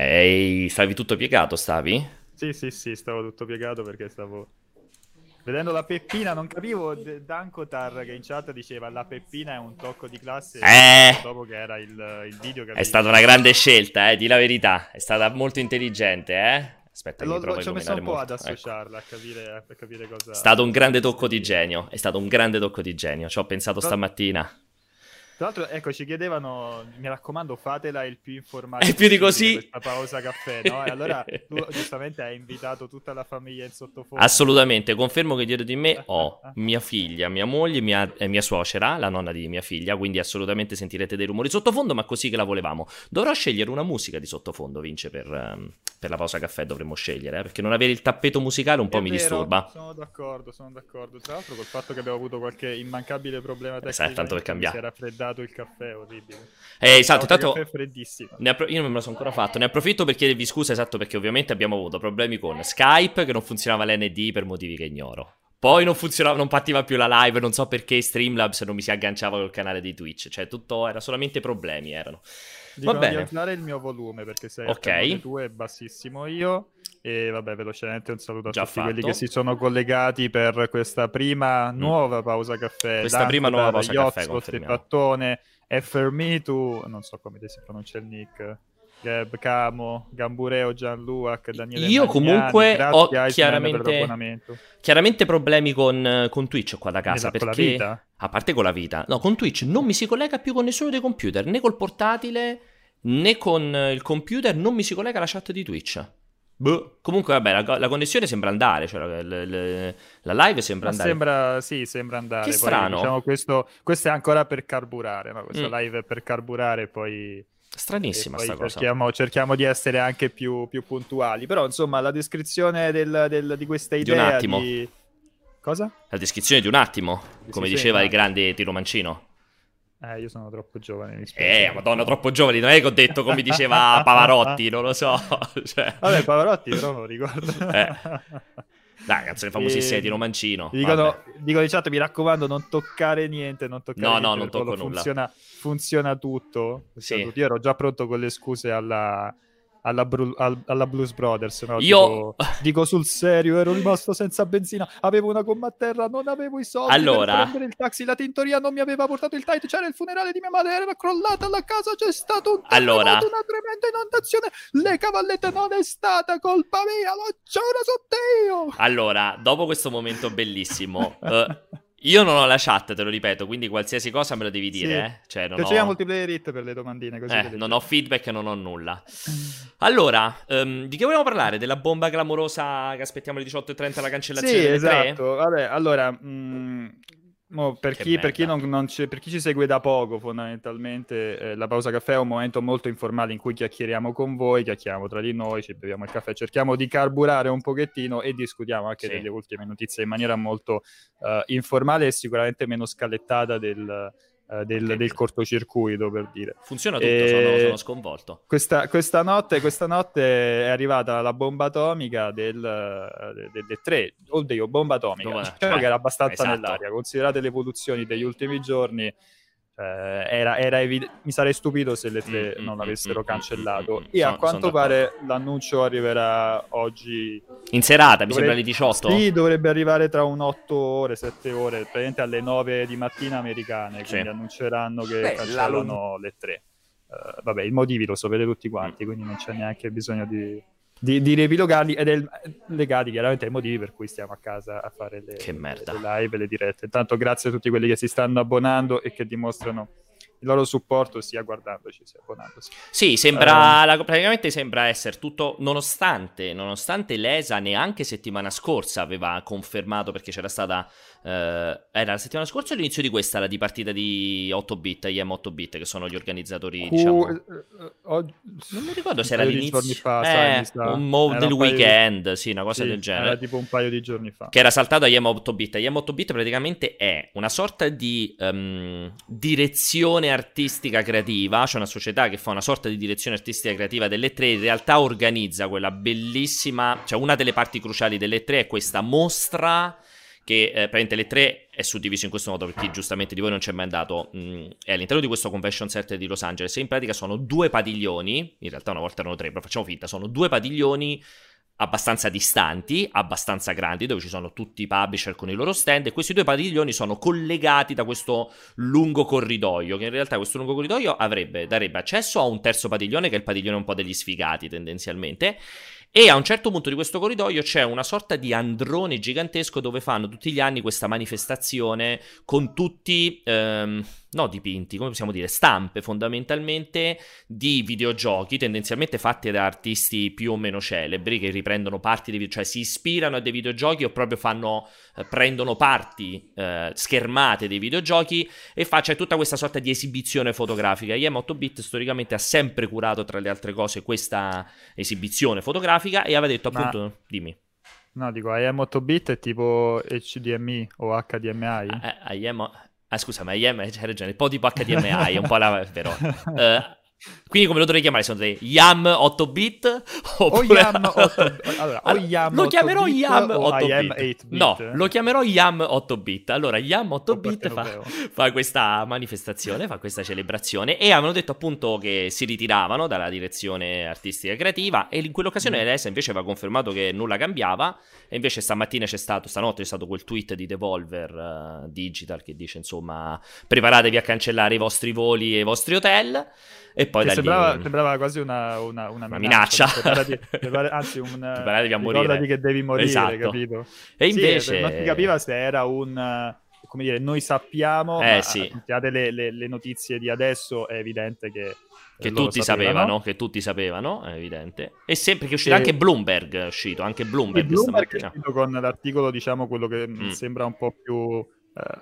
Ehi, stavi tutto piegato, stavi? Sì, sì, sì, stavo tutto piegato perché stavo vedendo la Peppina, non capivo D- Dankotar che in chat diceva la Peppina è un tocco di classe Eh. dopo che era il, il video che È stata una grande scelta, eh, di la verità. È stata molto intelligente, eh? Aspetta, che Lo- ci ho messo un po' ad. Ecco. associarla a capire, a capire cosa È stato un grande tocco di genio. È stato un grande tocco di genio. Ci ho pensato Tra- stamattina. Tra l'altro, ecco, ci chiedevano, mi raccomando, fatela il più informato E più di così. Questa pausa caffè, no? E allora tu giustamente hai invitato tutta la famiglia in sottofondo. Assolutamente, confermo che dietro di me ho mia figlia, mia moglie, mia, e mia suocera, la nonna di mia figlia, quindi assolutamente sentirete dei rumori sottofondo, ma così che la volevamo. Dovrò scegliere una musica di sottofondo, Vince, per, ehm, per la pausa caffè dovremmo scegliere, eh, perché non avere il tappeto musicale un po' È mi vero, disturba. Sono d'accordo, sono d'accordo. Tra l'altro col fatto che abbiamo avuto qualche immancabile problema tecnico. Esatto, tanto per cambiare. Si è raffreddato il caffè, orribile. Eh, esatto, Pausa intanto... caffè freddissima. Ne appro- io non me lo sono ancora fatto. Ne approfitto per chiedervi scusa, esatto, perché ovviamente abbiamo avuto problemi con Skype, che non funzionava l'ND per motivi che ignoro. Poi non funzionava, non partiva più la live, non so perché Streamlabs non mi si agganciava col canale di Twitch. Cioè, tutto era solamente problemi, erano. Dicono Va di bene. alzare il mio volume perché sei Ok. a tu è bassissimo io. E vabbè, velocemente un saluto a Già tutti quelli fatto. che si sono collegati per questa prima nuova pausa caffè. Mm. Questa Danko, prima nuova pausa caffè, Yozzo, confermiamo. Steffattone, Effermitu, non so come si pronuncia il nick. Gab, Camo, Gambureo, Gianluac, Daniele Io Magnani, comunque ho chiaramente-. Chiaramente problemi con, con Twitch qua da casa, la perché... A parte con la vita. No, con Twitch non mi si collega più con nessuno dei computer, né col portatile, né con eh, il computer, non mi si collega la chat di Twitch. Boh. Comunque, vabbè, la, la connessione sembra andare, cioè la, la- la- live sembra Ma andare. sembra, sì, sembra andare. Che Poi, strano. diciamo, questo, questo è ancora per carburare, no? Questa Mm. live è per carburare, poi... Stranissima e poi sta cosa. cerchiamo, cerchiamo di essere anche più, più puntuali. Però, insomma, la descrizione del- del- di questa Di idea un attimo. di- Cosa? La descrizione di un attimo, come diceva di il grande Tiro Mancino. Eh, io sono troppo giovane, mi spiace. Eh, madonna, troppo giovani, non è che ho detto come diceva Pavarotti, non lo so. Cioè... Vabbè, Pavarotti però non lo ricordo. Eh. Dai, canzone famosissima E- di Tiro Mancino. Mi dicono, dicono in chat, mi raccomando, non toccare niente, non toccare No, niente, no, non tocco quello nulla. Funziona, funziona tutto. funziona Sì. Io ero già pronto con le scuse alla, alla, Bru- al- alla Blues Brothers. no? Io- Tipo, dico sul serio, ero rimasto senza benzina, avevo una gomma a terra, non avevo i soldi Allora- per prendere il taxi, la tintoria non mi aveva portato il tight, c'era il funerale di mia madre, era crollata la casa, c'è stato un Allora- una tremenda inondazione, le cavallette non è stata colpa mia, l'ho giuro su Dio! Allora, dopo questo momento bellissimo, eh, io non ho la chat, te lo ripeto, quindi qualsiasi cosa me lo devi dire, Sì. eh. Cioè, ho... multiplayer hit per le domandine, così eh, non ho feedback e non ho nulla. Allora, ehm, di che vogliamo parlare? Della bomba clamorosa che aspettiamo alle 18.30 alla cancellazione Sì, esatto. Vabbè, allora, mm, mo, per, chi, per, chi non, non ci, per chi ci segue da poco, fondamentalmente, eh, la pausa caffè è un momento molto informale in cui chiacchieriamo con voi, chiacchieriamo tra di noi, ci beviamo il caffè, cerchiamo di carburare un pochettino e discutiamo anche Sì. delle ultime notizie in maniera molto eh, informale e sicuramente meno scalettata del, eh, del- del cortocircuito, per dire. Funziona tutto, E- sono, sono sconvolto. Questa, questa notte, questa notte è arrivata la bomba atomica del, de- delle tre. Oddio, bomba atomica. Bomba- Diciamo eh, che era abbastanza esatto. nell'aria. Considerate le evoluzioni degli ultimi giorni, era, era evi- mi sarei stupito se le tre Mm, mm, non mm, l'avessero mm, cancellato. mm, E a sono- quanto sono pare l'annuncio arriverà oggi. In serata, mi sembra alle 18? Sì, dovrebbe arrivare tra un 8 ore, 7 ore, praticamente alle 9 di mattina americane. Sì. Quindi annunceranno che Beh, cancellano le tre. Eh, vabbè, i motivi lo sapete tutti quanti, quindi non c'è neanche bisogno di, di, di riepilogarli ed è legati chiaramente ai motivi per cui stiamo a casa a fare le, Che merda. le live e le dirette. Intanto grazie a tutti quelli che si stanno abbonando e che dimostrano il loro supporto sia guardandoci sia abbonandosi. Sì, sembra, la- praticamente sembra essere tutto, nonostante, nonostante l'ESA neanche settimana scorsa aveva confermato, perché c'era stata, eh, era la settimana scorsa o l'inizio di questa, la di partita di 8-bit, IM 8-bit, che sono gli organizzatori, Q- diciamo... eh, eh, oggi- Non mi ricordo se era l'inizio... fa, eh, sai, un mo Era del paio di- weekend, sì, una cosa Sì, del genere. Era tipo un paio di giorni fa. Che era saltato IM 8-bit. IM 8-bit praticamente è una sorta di ehm, direzione artistica creativa, cioè una società che fa una sorta di direzione artistica creativa delle tre, in realtà organizza quella bellissima, cioè una delle parti cruciali delle tre è questa mostra che eh, praticamente le tre è suddiviso in questo modo perché giustamente di voi non c'è mai andato. Mm, è all'interno di questo convention center di Los Angeles in pratica sono due padiglioni, in realtà una volta erano tre, però facciamo finta, sono due padiglioni abbastanza distanti, abbastanza grandi, dove ci sono tutti i publisher con i loro stand e questi due padiglioni sono collegati da questo lungo corridoio, che in realtà questo lungo corridoio avrebbe, darebbe accesso a un terzo padiglione, che è il padiglione un po' degli sfigati tendenzialmente, e a un certo punto di questo corridoio c'è una sorta di androne gigantesco dove fanno tutti gli anni questa manifestazione con tutti, ehm, no dipinti, come possiamo dire, stampe fondamentalmente di videogiochi, tendenzialmente fatti da artisti più o meno celebri che riprendono parti dei cioè si ispirano a dei videogiochi o proprio fanno, eh, prendono parti eh, schermate dei videogiochi e fa c'è tutta questa sorta di esibizione fotografica. IM 8-bit storicamente ha sempre curato tra le altre cose questa esibizione fotografica grafica e aveva detto appunto, Ma... dimmi. No, dico, IM 8 bit è tipo HDMI o HDMI? Ah, eh, IM... ah scusa, ma IM, c'hai ragione, un po' tipo HDMI, è un po' la... vero. Uh, Quindi come lo dovrei chiamare? Sono dei YAM 8 bit? Oppure... O YAM 8 bit. Allora, o YAM lo chiamerò YAM 8 bit. bit. No, lo chiamerò YAM 8 bit. Allora, YAM 8 bit fa, fa, questa manifestazione, fa questa celebrazione e avevano detto appunto che si ritiravano dalla direzione artistica e creativa e in quell'occasione mm. l'ESA invece aveva confermato che nulla cambiava e invece stamattina c'è stato, stanotte c'è stato quel tweet di Devolver uh, Digital che dice insomma preparatevi a cancellare i vostri voli e i vostri hotel e poi da sembrava, lì... sembrava quasi una, una, una, una minaccia. Preparati, preparati, anzi, un, preparati a morire. che devi morire, esatto. capito? E invece... Sì, non si capiva se era un... Come dire, noi sappiamo, eh, sì. le, le, le notizie di adesso, è evidente che che tutti sapevano. sapevano. che tutti sapevano, è evidente. E sempre che è uscito e... anche Bloomberg, è uscito anche Bloomberg, Bloomberg è uscito con l'articolo, diciamo, quello che mm. sembra un po' più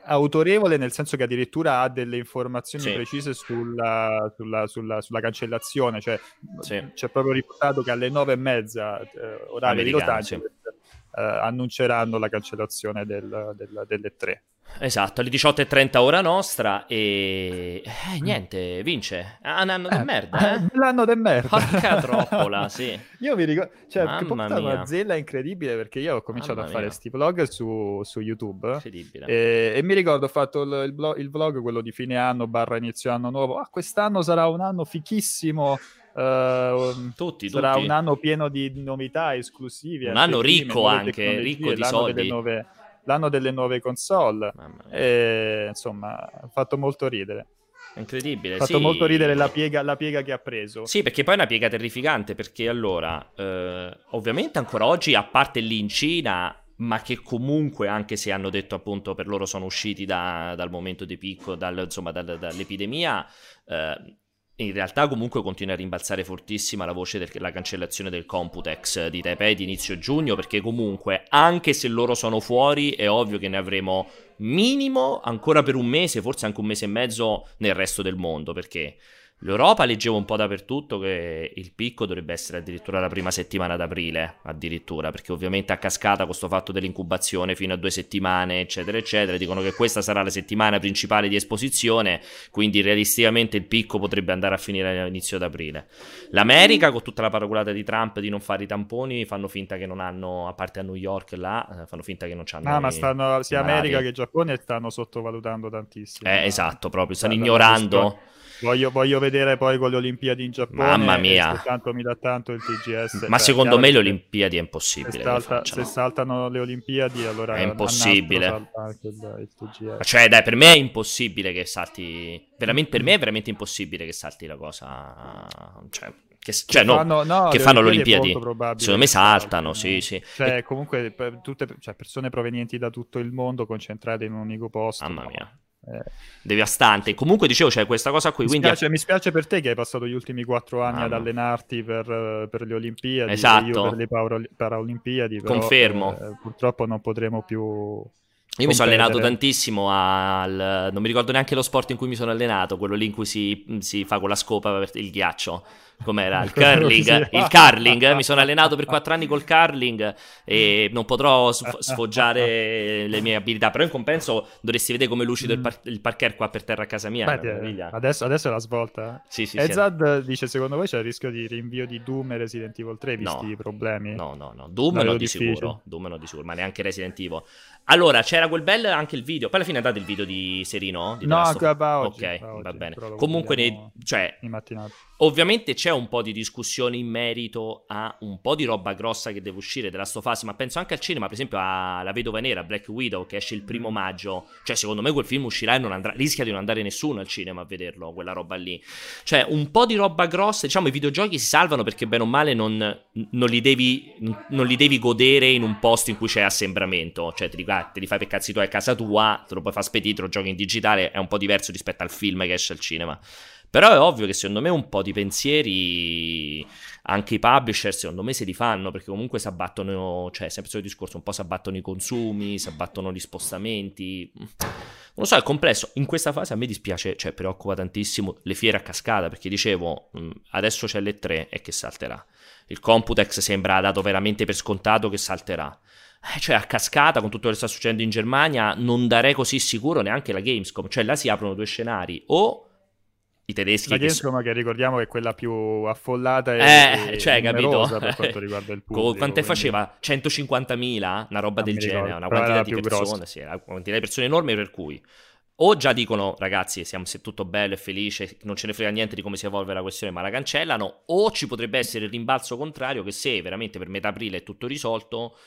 autorevole nel senso che addirittura ha delle informazioni sì. precise sulla, sulla, sulla, sulla, cancellazione, cioè sì. c'è proprio riportato che alle nove e mezza eh, orario di Los Angeles annunceranno la cancellazione del, del, delle tre. Esatto, alle 18.30 ora nostra e eh, niente, vince. Ah, un anno eh, di merda, eh? L'anno di merda. Porca troppola, sì. io mi ricordo, cioè, Mamma che una zella incredibile perché io ho cominciato Mamma a fare questi vlog su, su YouTube e, e, mi ricordo ho fatto il, il, blog, il, vlog, quello di fine anno barra inizio anno nuovo. Ah, quest'anno sarà un anno fichissimo. Uh, tutti, sarà tutti. un anno pieno di novità esclusive. Un anno ricco anche, ricco di soldi. Nuove l'anno delle nuove console. E, insomma, ha fatto molto ridere. Incredibile. Ha fatto sì. molto ridere la piega, la piega, che ha preso. Sì, perché poi è una piega terrificante. Perché allora, eh, ovviamente ancora oggi, a parte lì in Cina, ma che comunque, anche se hanno detto appunto per loro sono usciti da, dal momento di picco, dal, insomma, dal, dall'epidemia, eh, in realtà comunque continua a rimbalzare fortissima la voce della cancellazione del Computex di Taipei di inizio giugno perché comunque anche se loro sono fuori è ovvio che ne avremo minimo ancora per un mese, forse anche un mese e mezzo nel resto del mondo perché L'Europa leggevo un po' dappertutto che il picco dovrebbe essere addirittura la prima settimana d'aprile, addirittura, perché ovviamente a cascata questo fatto dell'incubazione fino a due settimane, eccetera, eccetera, dicono che questa sarà la settimana principale di esposizione, quindi realisticamente il picco potrebbe andare a finire all'inizio d'aprile. L'America, con tutta la paraculata di Trump di non fare i tamponi, fanno finta che non hanno, a parte a New York là, fanno finta che non hanno... No, ma stanno, sia America che Giappone stanno sottovalutando tantissimo. Eh, esatto, proprio, stanno ignorando... Voglio, voglio, vedere poi con le Olimpiadi in Giappone. Mamma mia. Se tanto mi dà tanto il TGS. Ma cioè, secondo me le Olimpiadi è impossibile. Se, salta, se, saltano le Olimpiadi, allora è impossibile. Il, il cioè, dai, per me è impossibile che salti. Veramente, per me è veramente impossibile che salti la cosa. Cioè, che, cioè, no, fanno, no, che fanno le Olimpiadi. Secondo me saltano, sì, sì. Cioè, comunque, per tutte, cioè, persone provenienti da tutto il mondo concentrate in un unico posto. Mamma no. mia. Eh, devastante. Comunque dicevo, c'è questa cosa qui. Mi, quindi... spiace, mi spiace per te che hai passato gli ultimi quattro anni ah, ad allenarti per, per, le Olimpiadi. Esatto. per le Paralimpiadi. Però, Confermo. Eh, purtroppo non potremo più. Io mi sono allenato tantissimo al... non mi ricordo neanche lo sport in cui mi sono allenato, quello lì in cui si, si fa con la scopa il ghiaccio. Com'era? Il curling, il curling, mi sono allenato per quattro anni col curling e non potrò sfoggiare le mie abilità, però in compenso dovresti vedere come lucido il, par- il parquet qua per terra a casa mia. Beh, adesso, adesso, è la svolta. Sì, sì, Ezad sì. dice, secondo voi c'è il rischio di rinvio di Doom e Resident Evil 3 visti no. i problemi? No, no, no, Doom no, di sicuro, Doom no di sicuro, ma neanche Resident Evil. Allora, c'era quel bel anche il video. Poi alla fine è andato il video di Serino? Di no, oggi. Ok, oggi, va bene. Comunque, ne, cioè. Ovviamente c'è un po' di discussione in merito a un po' di roba grossa che deve uscire della sto fase, ma penso anche al cinema, per esempio a La Vedova Nera, Black Widow, che esce il primo maggio. Cioè, secondo me quel film uscirà e non andrà, rischia di non andare nessuno al cinema a vederlo, quella roba lì. Cioè, un po' di roba grossa, diciamo, i videogiochi si salvano perché bene o male non, non, li, devi, non li devi godere in un posto in cui c'è assembramento. Cioè, ti, ah, te li fai per cazzi tuoi a casa tua, te lo puoi far spedire, lo giochi in digitale, è un po' diverso rispetto al film che esce al cinema. Però è ovvio che secondo me un po' di pensieri anche i publisher secondo me se li fanno perché comunque si abbattono, cioè sempre il discorso, un po' si abbattono i consumi, si abbattono gli spostamenti. Non lo so, è complesso. In questa fase a me dispiace, cioè preoccupa tantissimo le fiere a cascata perché dicevo adesso c'è l'E3 e che salterà. Il Computex sembra dato veramente per scontato che salterà. Eh, cioè a cascata con tutto quello che sta succedendo in Germania non darei così sicuro neanche la Gamescom. Cioè là si aprono due scenari o i tedeschi. La Gamescom che, che ricordiamo che è quella più affollata e, eh, cioè, capito? per quanto riguarda il pubblico. Quante faceva? 150.000? Una roba non del genere, una quantità di persone, sì, una quantità di persone enorme per cui o già dicono ragazzi siamo, se tutto bello e felice non ce ne frega niente di come si evolve la questione ma la cancellano o ci potrebbe essere il rimbalzo contrario che se veramente per metà aprile è tutto risolto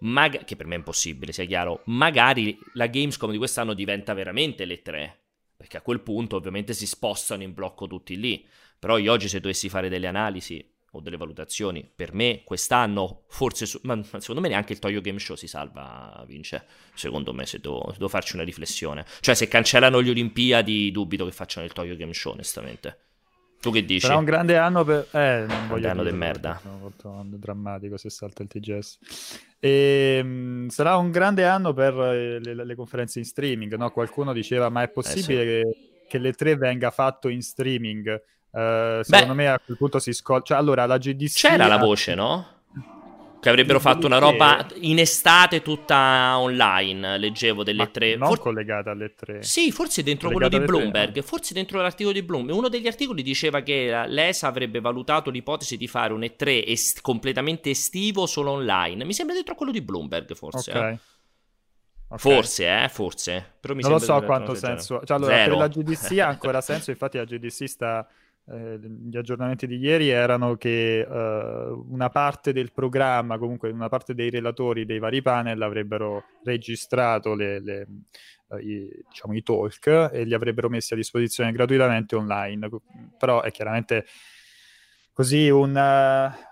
mag- che per me è impossibile sia chiaro magari la Gamescom di quest'anno diventa veramente le tre perché a quel punto ovviamente si spostano in blocco tutti lì. Però io oggi se dovessi fare delle analisi o delle valutazioni, per me quest'anno forse, su- ma secondo me neanche il Toyo Game Show si salva, vince, secondo me se devo, devo farci una riflessione. Cioè se cancellano le Olimpiadi dubito che facciano il Toyo Game Show onestamente. Tu che dici? Sarà un grande anno per... Eh, non voglio anno di merda. Molto drammatico se salta il TGS. E, um, sarà un grande anno per eh, le, le conferenze in streaming, no? Qualcuno diceva, ma è possibile eh sì. che, che le tre venga fatto in streaming? Uh, secondo Beh, me a quel punto si scoccia. Cioè, allora, la GDC... C'era la voce, no? Che avrebbero fatto una roba in estate tutta online, leggevo delle Ma tre. Non For... collegata alle tre. Sì, forse dentro quello di Bloomberg. Tre, no? Forse dentro l'articolo di Bloomberg. Uno degli articoli diceva che l'ESA avrebbe valutato l'ipotesi di fare un E3 est- completamente estivo solo online. Mi sembra dentro quello di Bloomberg, forse. Ok. Eh. Okay. Forse, eh, forse. Però mi non lo so quanto senso. Cioè, allora, Zero. per la GDC ha ancora senso, infatti la GDC sta eh, gli aggiornamenti di ieri erano che uh, una parte del programma, comunque una parte dei relatori dei vari panel avrebbero registrato le, le, uh, i, diciamo, i, talk e li avrebbero messi a disposizione gratuitamente online. Però è chiaramente così un... Uh,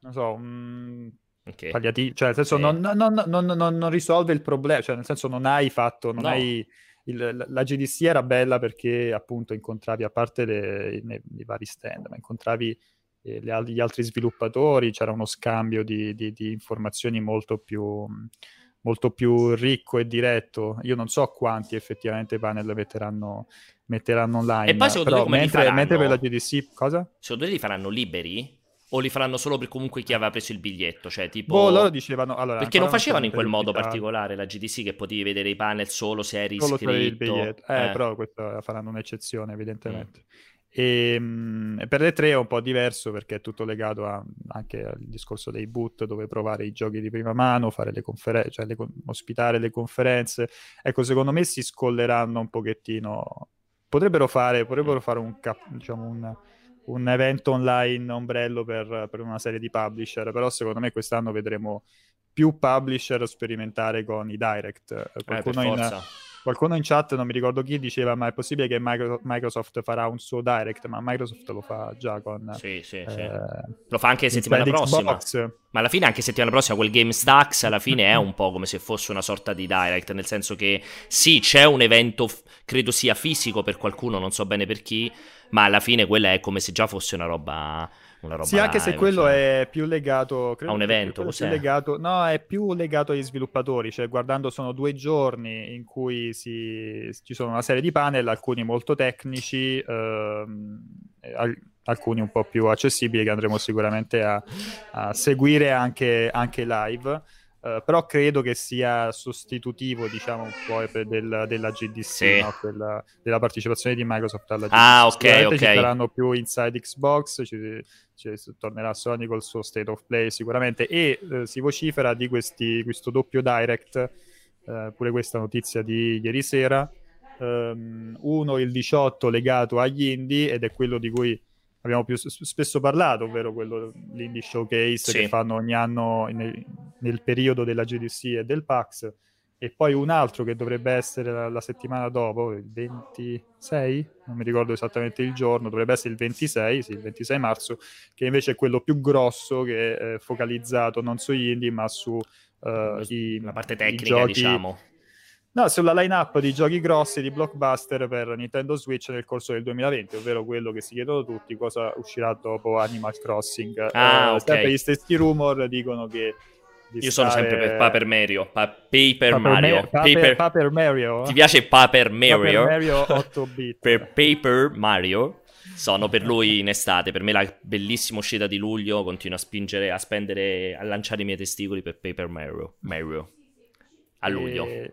non so, un... Okay. Cioè nel senso okay. non, non, non, non, risolve il problema, cioè nel senso non hai fatto, non no. hai il, la GDC era bella perché appunto incontravi, a parte le, nei vari stand, ma incontravi eh, le, gli altri sviluppatori, c'era uno scambio di, di, di informazioni molto più, molto più ricco e diretto. Io non so quanti effettivamente panel metteranno, metteranno online. E poi secondo però, me mentre, mentre per la GDC, cosa? Secondo te li faranno liberi? O li faranno solo per comunque chi aveva preso il biglietto? Cioè, tipo... Boh, loro dicevano... Allora, Perché non facevano in quel modo particolare la GDC che potevi vedere i panel solo se eri solo iscritto. il biglietto. Eh, eh, però questo faranno un'eccezione, evidentemente. Mm. E, mh, per le tre è un po' diverso perché è tutto legato a, anche al discorso dei boot dove provare i giochi di prima mano, fare le conferenze, cioè le, ospitare le conferenze. Ecco, secondo me si scolleranno un pochettino. Potrebbero fare, potrebbero fare un, cap, diciamo un un evento online ombrello per, per, una serie di publisher, però secondo me quest'anno vedremo più publisher sperimentare con i direct. Eh, qualcuno, eh, in, qualcuno, in, chat, non mi ricordo chi, diceva ma è possibile che Microsoft farà un suo direct, ma Microsoft lo fa già con... Sì, sì, eh, sì. Lo fa anche settimana prossima. Xbox. Ma alla fine anche settimana prossima quel Game Stacks alla fine è un po' come se fosse una sorta di direct, nel senso che sì, c'è un evento, credo sia fisico per qualcuno, non so bene per chi, ma alla fine quella è come se già fosse una roba. Una roba sì, anche se quello cioè... è più legato a un evento. Cos'è? Legato, no, è più legato agli sviluppatori. Cioè, guardando, sono due giorni in cui si, ci sono una serie di panel, alcuni molto tecnici. Ehm, alcuni un po' più accessibili che andremo sicuramente a, a seguire anche, anche live. Uh, però credo che sia sostitutivo, diciamo, un po' del, della GDC, sì. no? della, della, partecipazione di Microsoft alla GDC. Ah, ok, ok. Ci saranno più inside Xbox, ci, ci, tornerà Sony col suo State of Play sicuramente, e uh, si vocifera di questi, questo doppio direct, uh, pure questa notizia di ieri sera, um, uno il 18 legato agli indie, ed è quello di cui abbiamo più spesso parlato, ovvero quello l'indie showcase sì. che fanno ogni anno nel, nel, periodo della GDC e del PAX. E poi un altro che dovrebbe essere la, la, settimana dopo, il 26, non mi ricordo esattamente il giorno, dovrebbe essere il 26, sì, il 26 marzo, che invece è quello più grosso che è focalizzato non sugli indie ma su uh, i, la parte tecnica, giochi, diciamo No, sulla line-up di giochi grossi di blockbuster per Nintendo Switch nel corso del 2020, ovvero quello che si chiedono tutti, cosa uscirà dopo Animal Crossing. Ah, eh, okay. Sempre gli stessi rumor dicono che io sono sempre per Paper Mario. Pa- Paper, Paper Mario. Ma- Paper, Paper, Paper, Mario. Ti piace Paper Mario? Paper Mario 8 bit. per Paper Mario. Sono per lui in estate. Per me la bellissima uscita di luglio. Continuo a spingere, a spendere, a lanciare i miei testicoli per Paper Mario. Mario. A luglio. E...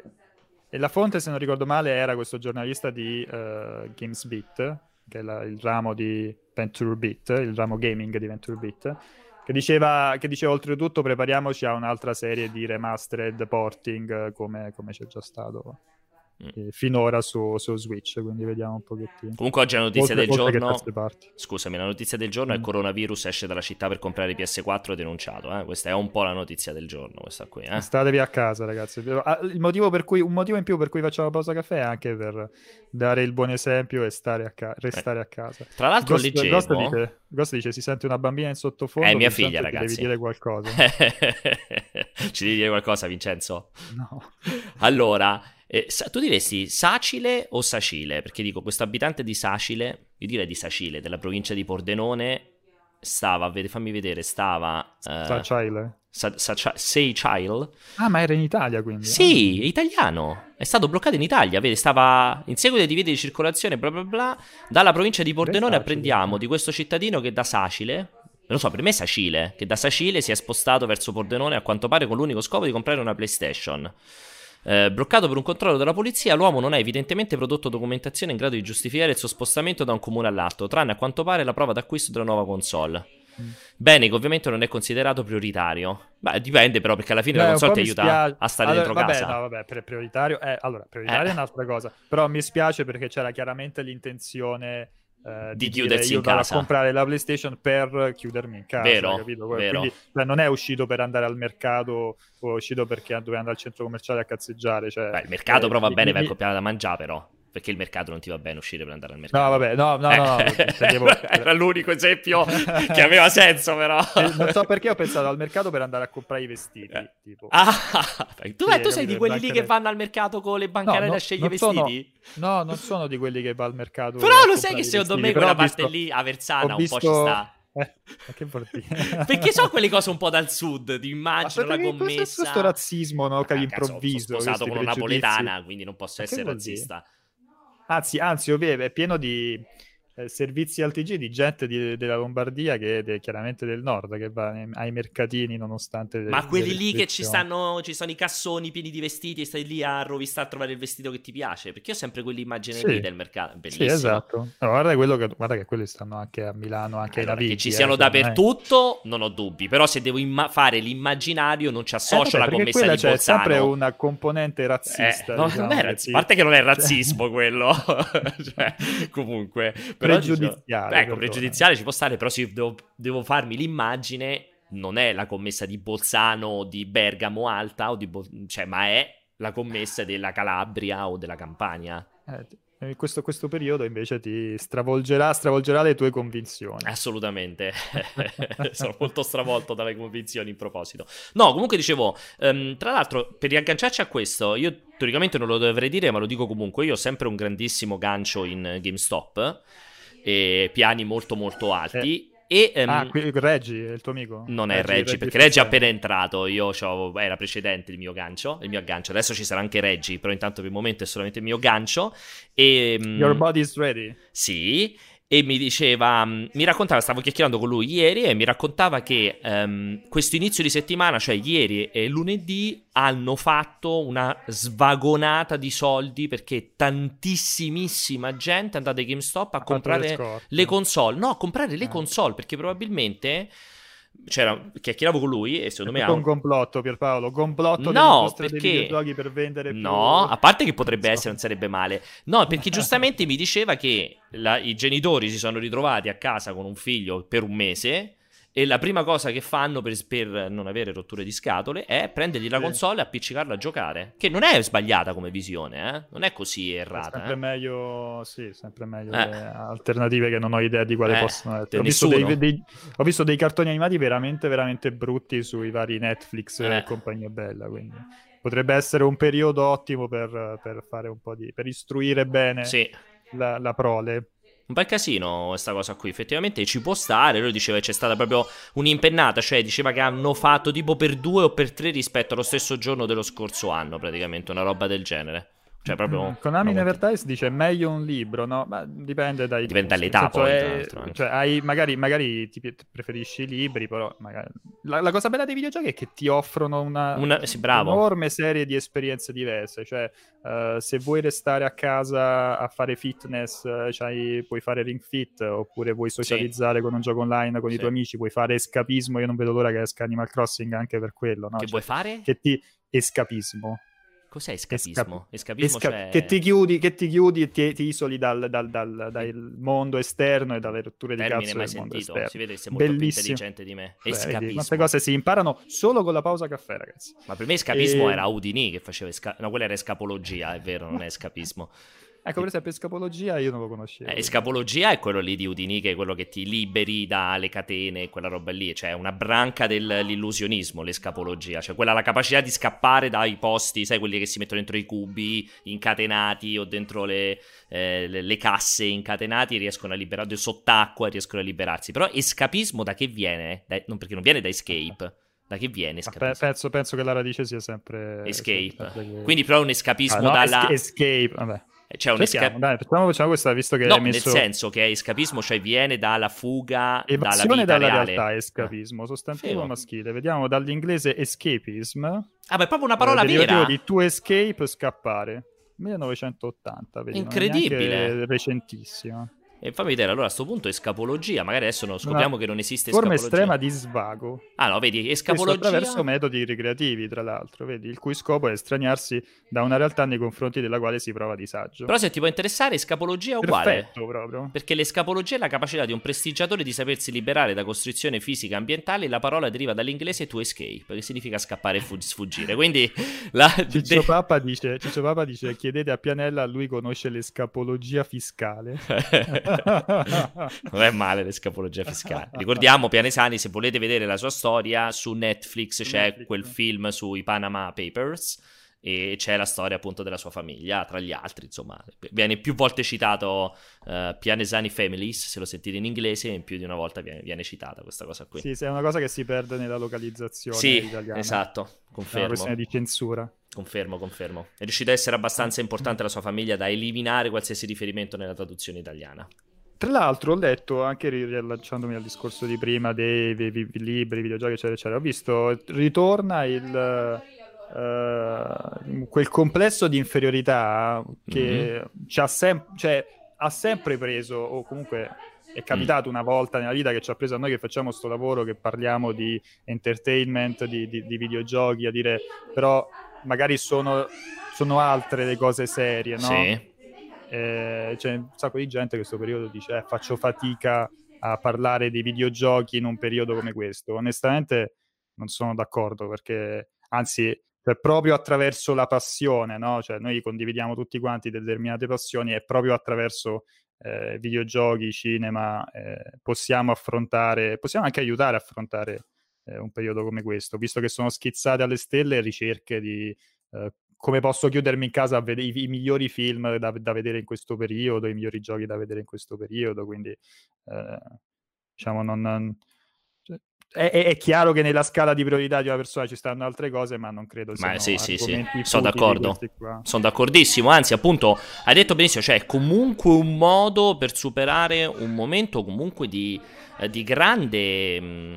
E la fonte, se non ricordo male, era questo giornalista di uh, GamesBeat, che è la, il ramo di Venture Beat, il ramo gaming di Venture Beat, che diceva, che diceva oltretutto prepariamoci a un'altra serie di remastered porting come, come c'è già stato mm. finora su, su, Switch, quindi vediamo un pochettino. Comunque oggi la notizia oltre, del oltre giorno... Scusami, la notizia del giorno mm. è il coronavirus esce dalla città per comprare i PS4 denunciato, eh? questa è un po' la notizia del giorno, questa qui. Eh? Statevi a casa ragazzi, ah, il motivo per cui, un motivo in più per cui facciamo pausa caffè è anche per dare il buon esempio e stare a ca- restare eh. a casa. Tra l'altro Ghost, leggevo... Ghost dice, Ghost dice si sente una bambina in sottofondo. È mia figlia ragazzi. Devi dire qualcosa. Ci devi dire qualcosa Vincenzo? No. Allora... Eh, tu diresti Sacile o Sacile? Perché dico, questo abitante di Sacile, io direi di Sacile, della provincia di Pordenone, stava, fammi vedere, stava... Uh, Sacile? Sa, sa, Seychile. Ah, ma era in Italia quindi? Sì, è italiano. È stato bloccato in Italia, vedi, stava in seguito ai divieto di circolazione, bla bla bla. Dalla provincia di Pordenone apprendiamo di questo cittadino che da Sacile, non so, per me è Sacile, che da Sacile si è spostato verso Pordenone a quanto pare con l'unico scopo di comprare una PlayStation. Eh, bloccato per un controllo della polizia, l'uomo non ha evidentemente prodotto documentazione in grado di giustificare il suo spostamento da un comune all'altro, tranne a quanto pare la prova d'acquisto della nuova console. Mm. Bene, che ovviamente non è considerato prioritario. Beh, dipende però, perché alla fine Beh, la console ti aiuta spia... a stare allora, dentro vabbè, casa. No, vabbè, prioritario è, allora, prioritario eh. è un'altra cosa. Però mi spiace perché c'era chiaramente l'intenzione Uh, di, di chiudersi in casa. a comprare la PlayStation per chiudermi in casa. Vero, capito? vero. Quindi cioè, non è uscito per andare al mercato o è uscito perché doveva andare al centro commerciale a cazzeggiare. Cioè, Beh, il mercato eh, però va bene, va accoppiato da mangiare però. Perché il mercato non ti va bene uscire per andare al mercato. No, vabbè, no, no, no. no intendevo... Era l'unico esempio che aveva senso, però. Eh, non so perché ho pensato al mercato per andare a comprare i vestiti. Eh. Tipo. Ah, tu, sì, tu sei di quelli lì che vanno al mercato con le bancarelle no, a scegliere i vestiti? Sono... No, non sono di quelli che va al mercato. Però lo sai che secondo me quella parte lì a Versana un po' ci sta. Eh, ma che vuol Perché so quelle cose un po' dal sud, ti immagino la commessa. Questo razzismo, no? Che all'improvviso. Sono sposato con una napoletana, quindi non posso essere razzista. Anzi, anzi, è pieno di eh, servizi al TG di gente di, della Lombardia che è chiaramente del nord che va ai mercatini nonostante ma quelli lì che ci stanno ci sono i cassoni pieni di vestiti e stai lì a rovistare a trovare il vestito che ti piace perché io ho sempre quell'immagine sì. lì del mercato bellissimo. sì esatto. Allora, guarda, quello che, guarda che quelli stanno anche a Milano anche allora, Navigli che ci siano eh, dappertutto non ho dubbi però se devo imma- fare l'immaginario non ci associo eh, vabbè, la commessa di c'è Bolzano. sempre una componente razzista eh, no, diciamo, non è razz- a parte che non è razzismo quello cioè, comunque però pregiudiziale. Ecco, pregiudiziale ci può stare, però se devo, devo, farmi l'immagine, non è la commessa di Bolzano, di Bergamo Alta, o di Bo- cioè, ma è la commessa della Calabria o della Campania. Eh, questo, questo, periodo invece ti stravolgerà, stravolgerà le tue convinzioni. Assolutamente, sono molto stravolto dalle convinzioni in proposito. No, comunque dicevo, um, tra l'altro, per riagganciarci a questo, io teoricamente non lo dovrei dire, ma lo dico comunque, io ho sempre un grandissimo gancio in GameStop e piani molto molto alti. Eh. E, um, ah, qui, Reggi è il tuo amico? Non è Reggi, Reggi perché Reggi è appena entrato. Io era precedente il mio gancio. Il mio aggancio. Adesso ci sarà anche Reggi, però intanto per il momento è solamente il mio gancio. E, um, Your body is ready. Sì. E mi diceva, mm, mi raccontava, stavo chiacchierando con lui ieri e mi raccontava che um, questo inizio di settimana, cioè ieri e lunedì, hanno fatto una svagonata di soldi perché tantissimissima gente è andata ai GameStop a, a comprare le, le console. No, a comprare le eh. console perché probabilmente c'era, chiacchieravo con lui e secondo me ha un complotto Pierpaolo, complotto no, perché... per vendere più... No, a parte che potrebbe essere, non sarebbe male. No, perché giustamente mi diceva che la, i genitori si sono ritrovati a casa con un figlio per un mese e la prima cosa che fanno per, per, non avere rotture di scatole è prendergli la console e appiccicarla a giocare. Che non è sbagliata come visione, eh? non è così errata. È sempre eh? meglio, sì, sempre meglio eh. le alternative che non ho idea di quale eh, possono essere. Ho visto dei, dei, ho visto dei, cartoni animati veramente, veramente brutti sui vari Netflix e eh. compagnia bella, quindi potrebbe essere un periodo ottimo per, per fare un po' di... per istruire bene sì. la, la prole un bel casino questa cosa qui, effettivamente ci può stare, lui diceva che c'è stata proprio un'impennata, cioè diceva che hanno fatto tipo per due o per tre rispetto allo stesso giorno dello scorso anno, praticamente, una roba del genere. Cioè, proprio. Konami in Advertise dice meglio un libro, no? Ma dipende dai. Dipende dall'età, poi. È, cioè, hai, magari, magari ti preferisci i libri, però. Magari... La, la, cosa bella dei videogiochi è che ti offrono una, una sì, enorme serie di esperienze diverse. Cioè, uh, se vuoi restare a casa a fare fitness, cioè, puoi fare Ring Fit, oppure vuoi socializzare sì. con un gioco online con sì. i tuoi amici, puoi fare escapismo. Io non vedo l'ora che esca Animal Crossing anche per quello. No? Che cioè, vuoi fare? Che ti escapismo. Cos'è escapismo? escapismo esca- cioè... che, ti chiudi, che ti chiudi e ti, ti isoli dal, dal, dal, dal, mondo esterno e dalle rotture di cazzo mai del mondo sentito. esterno. Si vede che sei molto Bellissimo. più intelligente di me. Escapismo. queste cose si imparano solo con la pausa caffè, ragazzi. Ma per me escapismo e... era Udini che faceva... Esca... No, quella era escapologia, è vero, non è escapismo. Ecco, per esempio, escapologia io non lo conoscevo. Eh, escapologia è quello lì di Udini, che è quello che ti liberi dalle catene, quella roba lì. Cioè, una branca dell'illusionismo, l'escapologia. Cioè, quella la capacità di scappare dai posti, sai, quelli che si mettono dentro i cubi incatenati o dentro le, eh, le, le casse incatenati, riescono a liberarsi, sott'acqua riescono a liberarsi. Però escapismo da che viene? Da, non, perché non viene da escape. Da che viene escapismo? Penso, penso, che la radice sia sempre... Escape. Sempre. Quindi però un escapismo ah, no, dalla... escape, vabbè. C'è un escapismo. Dai, facciamo, facciamo questa visto che no, messo... nel senso che escapismo, cioè viene dalla fuga Evasione dalla, dalla realtà, escapismo, sostantivo Fego. maschile. Vediamo dall'inglese escapism. Ah, beh, è proprio una parola eh, vera. di to escape, scappare. 1980, vedi, Incredibile. recentissima. E fammi vedere, allora a questo punto escapologia, magari adesso non scopriamo che non esiste forma escapologia. Forma estrema di svago. Ah no, vedi, escapologia... Questo attraverso metodi ricreativi, tra l'altro, vedi, il cui scopo è estraniarsi da una realtà nei confronti della quale si prova disagio. Però se ti può interessare, escapologia è uguale. Perfetto, proprio. Perché l'escapologia è la capacità di un prestigiatore di sapersi liberare da costrizione fisica e ambientale, la parola deriva dall'inglese to escape, che significa scappare e sfuggire. Quindi... La... Ciccio, De... Papa dice, Ciccio Papa dice, chiedete a Pianella, lui conosce l'escapologia fiscale. non è male l'escapologia fiscale. Ricordiamo, Pianesani, se volete vedere la sua storia, su Netflix c'è Netflix. quel film sui Panama Papers e c'è la storia appunto della sua famiglia, tra gli altri, insomma, viene più volte citato uh, Pianesani Families, se lo sentite in inglese, in più di una volta viene, viene citata questa cosa qui. Sì, è una cosa che si perde nella localizzazione sì, italiana. esatto, confermo. È una questione di censura. Confermo, confermo. È riuscita a essere abbastanza importante la sua famiglia da eliminare qualsiasi riferimento nella traduzione italiana. Tra l'altro ho letto, anche riallacciandomi al discorso di prima dei, dei, dei libri, videogiochi, eccetera, eccetera, ho visto, ritorna il, uh, quel complesso di inferiorità che mm-hmm. ci ha, sem- cioè, ha sempre preso, o comunque è capitato mm. una volta nella vita che ci ha preso a noi che facciamo questo lavoro, che parliamo di entertainment, di, di, di videogiochi, a dire però magari sono, sono altre le cose serie, no? Sì eh, c'è un sacco di gente che in questo periodo dice eh, faccio fatica a parlare dei videogiochi in un periodo come questo. Onestamente non sono d'accordo perché anzi cioè, proprio attraverso la passione, no? Cioè, noi condividiamo tutti quanti determinate passioni e proprio attraverso eh, videogiochi, cinema, eh, possiamo affrontare, possiamo anche aiutare a affrontare eh, un periodo come questo, visto che sono schizzate alle stelle ricerche di eh, come posso chiudermi in casa a vedere i, i migliori film da, da, vedere in questo periodo, i migliori giochi da vedere in questo periodo, quindi eh, diciamo non, non è, è, chiaro che nella scala di priorità di una persona ci stanno altre cose, ma non credo ma sì, sì, sì. sono d'accordo. Sono d'accordissimo. Anzi, appunto, hai detto benissimo, cioè è comunque un modo per superare un momento comunque di, di grande. Mh, mm,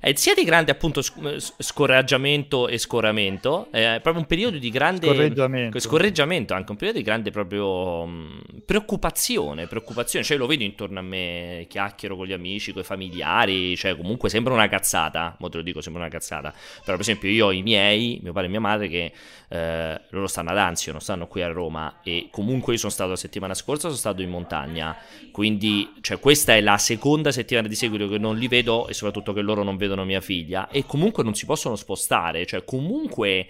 è sia di grande appunto scoraggiamento e scoramento, è proprio un periodo di grande scorreggiamento, scorreggiamento anche un periodo di grande proprio mh, preoccupazione, preoccupazione, cioè lo vedo intorno a me, chiacchiero con gli amici, con i familiari, cioè comunque sembra una cazzata, mo te lo dico, sembra una cazzata, però per esempio io ho i miei, mio padre e mia madre che eh, loro stanno ad Anzio, non stanno qui a Roma e comunque io sono stato la settimana scorsa, sono stato in montagna, quindi cioè, questa è la seconda settimana di seguito che non li vedo e soprattutto che loro non vedono mia figlia. E comunque non si possono spostare, cioè comunque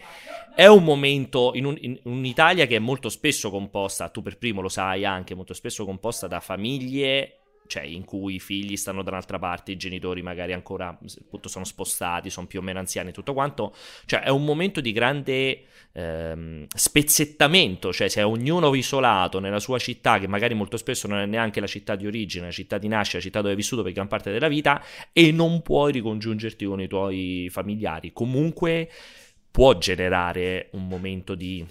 è un momento in, un, in, un'Italia che è molto spesso composta, tu per primo lo sai anche, molto spesso composta da famiglie cioè in cui i figli stanno da un'altra parte, i genitori magari ancora appunto sono spostati, sono più o meno anziani e tutto quanto, cioè è un momento di grande ehm, spezzettamento, cioè se è ognuno isolato nella sua città, che magari molto spesso non è neanche la città di origine, la città di nascita, la città dove hai vissuto per gran parte della vita, e non puoi ricongiungerti con i tuoi familiari, comunque può generare un momento di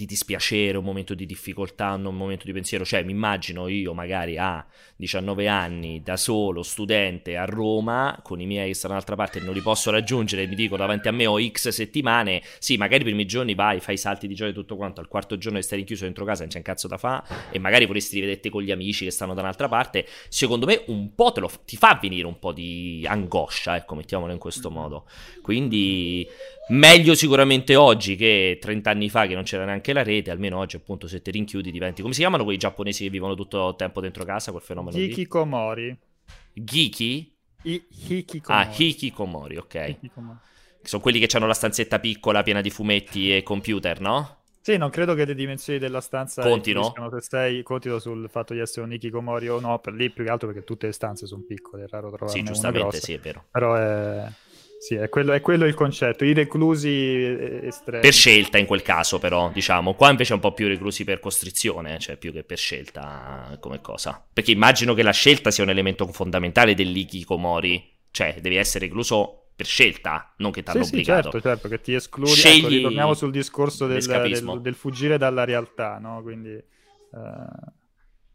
di dispiacere, un momento di difficoltà, un momento di pensiero. Cioè, mi immagino io magari a 19 anni, da solo, studente a Roma, con i miei che stanno dall'altra parte e non li posso raggiungere, mi dico davanti a me ho X settimane, sì, magari i primi giorni vai, fai salti di gioia e tutto quanto, al quarto giorno che stai rinchiuso dentro casa non c'è un cazzo da fa e magari vorresti rivederti con gli amici che stanno da un'altra parte, secondo me un po' te lo ti fa venire un po' di angoscia, ecco, mettiamolo in questo modo. Quindi Meglio sicuramente oggi che 30 anni fa che non c'era neanche la rete, almeno oggi appunto se ti rinchiudi diventi... Come si chiamano quei giapponesi che vivono tutto il tempo dentro casa, quel fenomeno Hikikomori. Giki? I- hikikomori. Ah, hikikomori, ok. Hikikomori. Sono quelli che hanno la stanzetta piccola piena di fumetti e computer, no? Sì, non credo che le dimensioni della stanza contino se stai contino sul fatto di essere un Hikikomori o no, per lì più che altro perché tutte le stanze sono piccole, è raro trovare Sì, giustamente, sì, è vero. Però è sì, è quello, è quello, il concetto, i reclusi estremi. Per scelta in quel caso però, diciamo, qua invece è un po' più reclusi per costrizione, cioè più che per scelta come cosa. Perché immagino che la scelta sia un elemento fondamentale dell'ikikomori, cioè devi essere recluso per scelta, non che ti hanno sì, obbligato. Sì, certo, certo, che ti escludi. Ecco, Scegli... Ecco, ritorniamo sul discorso del, del, del, fuggire dalla realtà, no? Quindi... Uh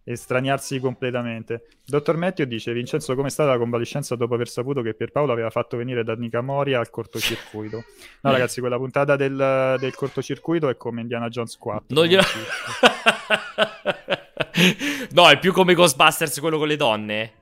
estraniarsi completamente. Dottor Mettio dice: Vincenzo, come è stata la convalescenza dopo aver saputo che Pierpaolo aveva fatto venire da Nica Moria al cortocircuito? No, ragazzi, quella puntata del, del cortocircuito è come Indiana Jones 4. Non glielo... no, è più come Ghostbusters quello con le donne.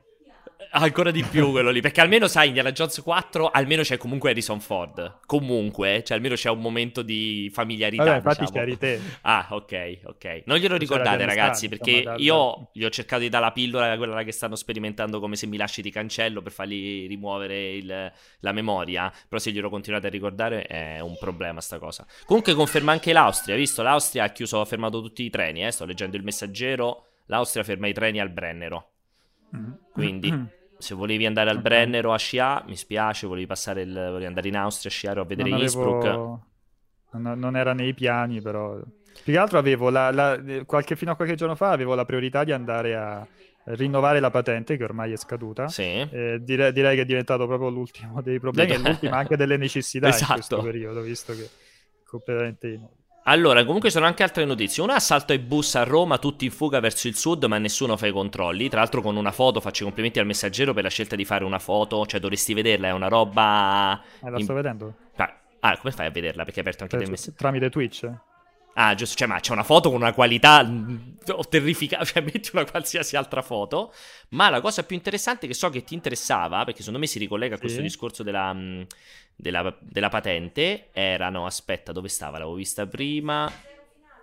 Ancora di più quello lì, perché almeno sai, Indiana Jones 4, almeno c'è comunque Harrison Ford. Comunque, cioè almeno c'è un momento di familiarità. Vabbè, infatti diciamo. c'eri te. Ah, ok, ok. Non glielo ricordate, ragazzi, perché insomma, io gli ho cercato di dare la pillola, quella che stanno sperimentando come se mi lasci di cancello per fargli rimuovere il, la memoria. Però se glielo continuate a ricordare è un problema sta cosa. Comunque conferma anche l'Austria, visto? L'Austria ha chiuso, ha fermato tutti i treni, eh? sto leggendo il messaggero. L'Austria ferma i treni al Brennero. Mm. Quindi... se volevi andare al Brenner o a sciare, mi spiace, volevi, passare il, volevi andare in Austria a sciare o a vedere non Innsbruck. Avevo... Non, non, era nei piani, però. Più che altro avevo la, la, qualche, fino a qualche giorno fa avevo la priorità di andare a rinnovare la patente che ormai è scaduta. Sì. Eh, direi, direi, che è diventato proprio l'ultimo dei problemi e l'ultima anche delle necessità esatto. in questo periodo, visto che è completamente inutile. Allora, comunque sono anche altre notizie. Un assalto ai bus a Roma, tutti in fuga verso il sud, ma nessuno fa i controlli. Tra l'altro, con una foto faccio i complimenti al messaggero per la scelta di fare una foto. Cioè, dovresti vederla, è una roba. Eh, la in... sto vedendo. Ah, come fai a vederla? Perché hai aperto anche cioè, del messaggero. Tramite Twitch? Ah, giusto, cioè, ma c'è una foto con una qualità mm, terrificante, cioè metti una qualsiasi altra foto. Ma la cosa più interessante che so che ti interessava, perché secondo me si ricollega a questo sì. discorso della, mm, della, della patente, erano, aspetta, dove stava? L'avevo vista prima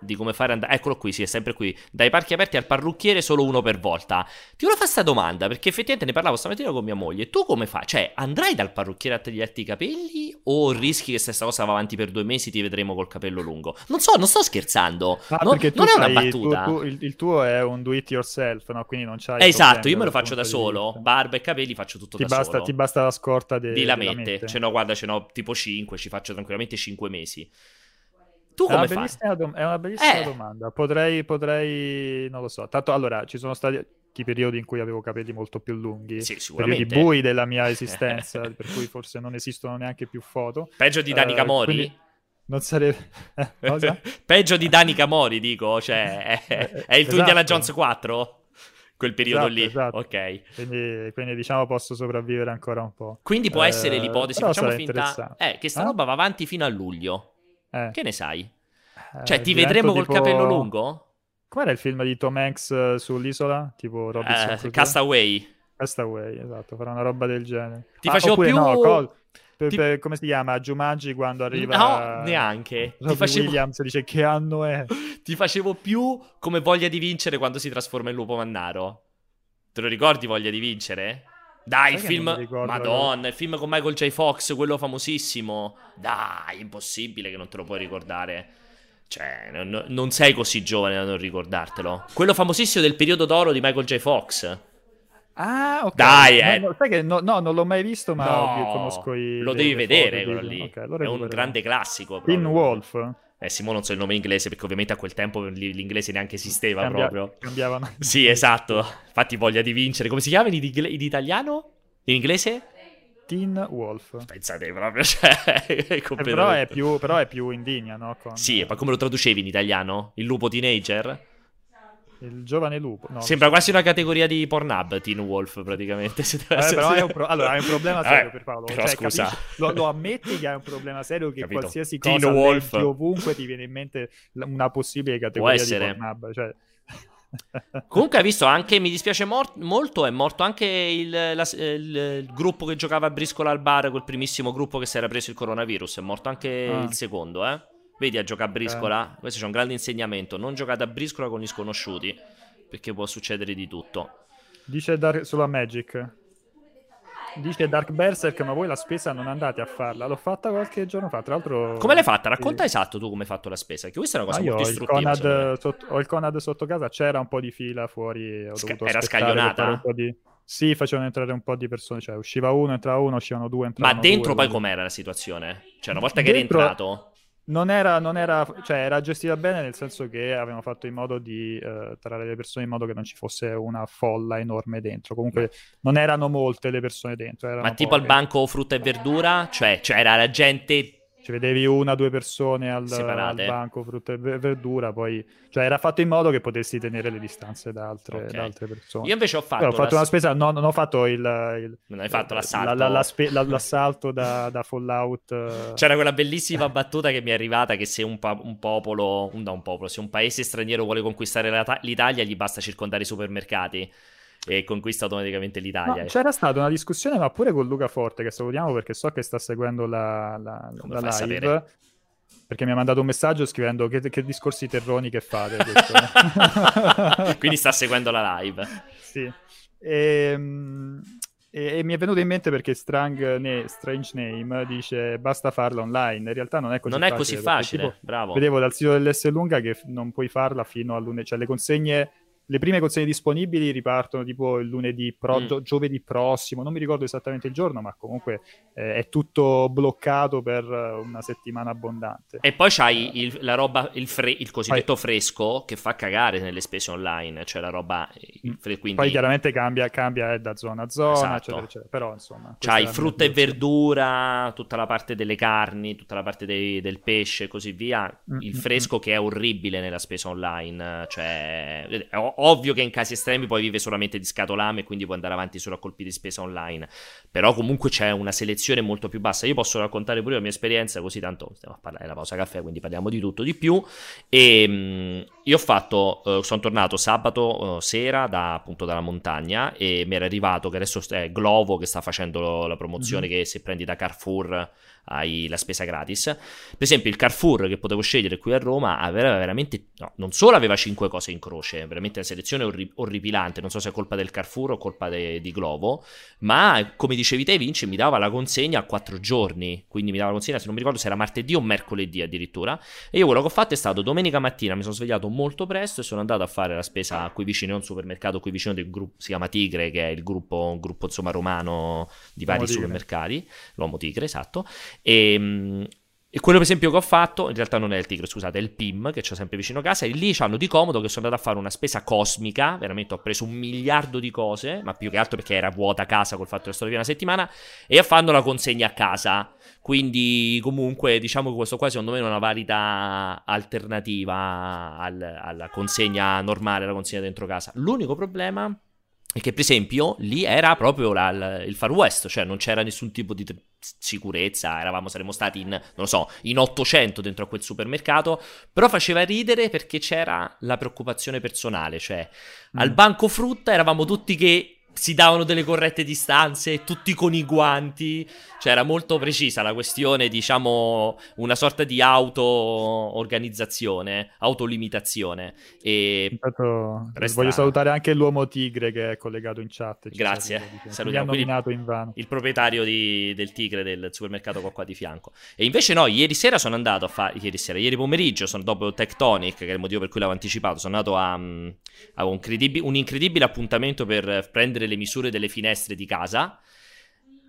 di come fare andare. Eccolo qui, sì, è sempre qui. Dai parchi aperti al parrucchiere solo uno per volta. Ti volevo fare questa domanda perché effettivamente ne parlavo stamattina con mia moglie. Tu come fai? Cioè, andrai dal parrucchiere a tagliarti i capelli o rischi che questa cosa va avanti per due mesi ti vedremo col capello lungo? Non so, non sto scherzando. Ah, non, non è una battuta. Tu, tu, il, il, tuo è un do it yourself, no? Quindi non c'hai. Esatto, io me lo faccio da solo. Barba e capelli faccio tutto ti da basta, solo. Ti basta la scorta de, di lamette. Ce n'ho, guarda, ce n'ho tipo 5, ci faccio tranquillamente 5 mesi. Tu come è una fai? Dom- è una bellissima eh. domanda. Potrei, potrei, non lo so. Tanto allora ci sono stati vecchi periodi in cui avevo capelli molto più lunghi, sì, periodi bui della mia esistenza, per cui forse non esistono neanche più foto. Peggio di Dani Camori? Uh, non sarebbe... Cosa? Peggio di Dani Camori, dico, cioè, è, è il esatto. Indiana Jones 4? quel periodo esatto, lì. Esatto. Ok. Quindi, quindi, diciamo posso sopravvivere ancora un po'. Quindi può eh, essere l'ipotesi, facciamo finta eh, che sta eh? roba va avanti fino a luglio. Eh. Che ne sai? Eh, cioè, ti vedremo col tipo... capello lungo? Com'era il film di Tom Hanks uh, sull'isola? Tipo Robinson uh, Castaway. Castaway, esatto, farà una roba del genere. Ti ah, facevo più... No, col... per, Ti... per, come si chiama? Jumanji quando arriva... No, neanche. Ti facevo... Williams dice che anno è? Ti facevo più come voglia di vincere quando si trasforma in lupo mannaro. Te lo ricordi Voglia di vincere? Dai, Sai il film. Ricordo, Madonna, il film con Michael J. Fox, quello famosissimo. Dai, impossibile che non te lo puoi ricordare. Cioè, non, non, sei così giovane da non ricordartelo. Quello famosissimo del periodo d'oro di Michael J. Fox. Ah, ok. Dai, eh. no, sai che no, no, non l'ho mai visto, ma no, conosco i. Lo devi vedere quello lì. Okay, è un grande classico. Teen Wolf. Eh, Simo non so il nome inglese perché ovviamente a quel tempo l'inglese neanche esisteva Cambia- proprio. Cambiavano. Sì, esatto. Infatti voglia di vincere. Come si chiama in, in italiano? In inglese? Teen Wolf. Pensate proprio, cioè, eh, però, è più, però è più indigna, no? Con... Sì, ma come lo traducevi in italiano? Il lupo teenager? Il giovane lupo. No, Sembra quasi una categoria di Pornhub, Teen Wolf, praticamente. Eh, però hai un, pro- allora, hai un problema serio eh, per Paolo. Però cioè, scusa. Lo, lo, ammetti che hai un problema serio che Capito. qualsiasi Teen cosa Wolf. ovunque ti viene in mente una possibile categoria di Pornhub. Cioè... Comunque hai visto anche, mi dispiace mor- molto, è morto anche il, la, il, il, gruppo che giocava a briscola al bar, quel primissimo gruppo che si era preso il coronavirus, è morto anche ah. il secondo, eh. Vedi a giocare a briscola? Eh. Questo c'è un grande insegnamento. Non giocate a briscola con gli sconosciuti, perché può succedere di tutto. Dice Dark, sulla Magic. Dice Dark Berserk, ma voi la spesa non andate a farla. L'ho fatta qualche giorno fa, tra l'altro... Come l'hai fatta? Racconta esatto tu come hai fatto la spesa, che questa è una cosa molto istruttiva. Conad sotto, ho il Conad sotto casa, c'era un po' di fila fuori. Ho Sca- era scaglionata? Di... Sì, facevano entrare un po' di persone, cioè usciva uno, entrava uno, uscivano due, entravano Ma dentro due, poi com'era la situazione? Cioè una volta che dentro... eri entrato non era, non era, cioè era gestita bene nel senso che avevano fatto in modo di uh, trarre le persone in modo che non ci fosse una folla enorme dentro. Comunque non erano molte le persone dentro. Ma tipo poche. al banco frutta e verdura? Cioè, cioè era la gente ci vedevi una o due persone al, al, banco, frutta e verdura, poi... Cioè era fatto in modo che potessi tenere le distanze da altre, okay. da altre persone. Io invece ho fatto... Però ho fatto la... una spesa, no, non ho fatto il... il non hai fatto l'assalto? La, la, spe... l'assalto da, da, Fallout. Eh. C'era quella bellissima battuta che mi è arrivata che se un, pa- un popolo, un, no, un popolo, se un paese straniero vuole conquistare l'Italia gli basta circondare i supermercati e conquista automaticamente l'Italia. No, c'era stata una discussione, ma pure con Luca Forte, che salutiamo perché so che sta seguendo la, la, la live. Sapere? Perché mi ha mandato un messaggio scrivendo che, che discorsi terroni che fate. Quindi sta seguendo la live. Sì. Ehm, e, e, e, mi è venuto in mente perché Strang, ne, Strange Name dice basta farla online. In realtà non è così non facile. Non è così facile, tipo, bravo. Vedevo dal sito dell'S lunga che non puoi farla fino a lunedì, cioè le consegne le prime consegne disponibili ripartono tipo il lunedì, pro- mm. giovedì prossimo, non mi ricordo esattamente il giorno, ma comunque eh, è tutto bloccato per una settimana abbondante. E poi c'hai il, la roba, il, fre- il cosiddetto poi, fresco che fa cagare nelle spese online, cioè la roba... Fre- quindi... Poi chiaramente cambia, cambia da zona a zona, esatto. eccetera, eccetera. Però insomma... C'hai frutta e verdura, tutta la parte delle carni, tutta la parte dei, del pesce e così via. Mm-hmm. Il fresco che è orribile nella spesa online, cioè ovvio che in casi estremi poi vive solamente di scatolame e quindi può andare avanti solo a colpi di spesa online. Però comunque c'è una selezione molto più bassa. Io posso raccontare pure la mia esperienza, così tanto stiamo a parlare della pausa caffè, quindi parliamo di tutto di più. E mh, mm, io ho fatto, eh, sono tornato sabato eh, sera da, appunto dalla montagna e mi era arrivato che adesso è Glovo che sta facendo la promozione mm-hmm. che se prendi da Carrefour hai la spesa gratis. Per esempio, il Carrefour che potevo scegliere qui a Roma aveva veramente, no, non solo aveva 5 cose in croce, veramente selezione orri- orripilante. Non so se è colpa del Carrefour o colpa de- di Glovo, ma come dicevi te, Vince, mi dava la consegna a 4 giorni. Quindi mi dava la consegna, se non mi ricordo se era martedì o mercoledì addirittura. E io quello che ho fatto è stato domenica mattina, mi sono svegliato molto presto e sono andato a fare la spesa qui vicino a un supermercato, qui vicino del gruppo, si chiama Tigre, che è il gruppo, gruppo insomma romano di vari supermercati, l'Uomo Tigre, esatto. E, ehm, E quello per esempio che ho fatto, in realtà non è il Tigre, scusate, è il PIM che c'ho sempre vicino a casa, e lì c'hanno di comodo che sono andato a fare una spesa cosmica, veramente ho preso un miliardo di cose, ma più che altro perché era vuota casa col fatto che sto via una settimana, e fanno la consegna a casa. Quindi comunque diciamo che questo qua secondo me è una valida alternativa al, alla consegna normale, alla consegna dentro casa. L'unico problema che per esempio lì era proprio la, la, il Far West, cioè non c'era nessun tipo di sicurezza, eravamo, saremmo stati in, non lo so, in 800 dentro a quel supermercato, però faceva ridere perché c'era la preoccupazione personale, cioè mm. al banco frutta eravamo tutti che si davano delle corrette distanze, tutti con i guanti, cioè era molto precisa la questione, diciamo una sorta di auto-organizzazione, autolimitazione. E Intanto, resta... Voglio salutare anche l'uomo tigre che è collegato in chat. Grazie, salutiamo il, il proprietario di, del tigre del supermercato qua, qua di fianco. E invece no, ieri sera sono andato a fare, ieri sera, ieri pomeriggio, sono dopo Tectonic, che è il motivo per cui l'avevo anticipato, sono andato a, mm, a un, credib- un incredibile appuntamento per prendere prendere le misure delle finestre di casa.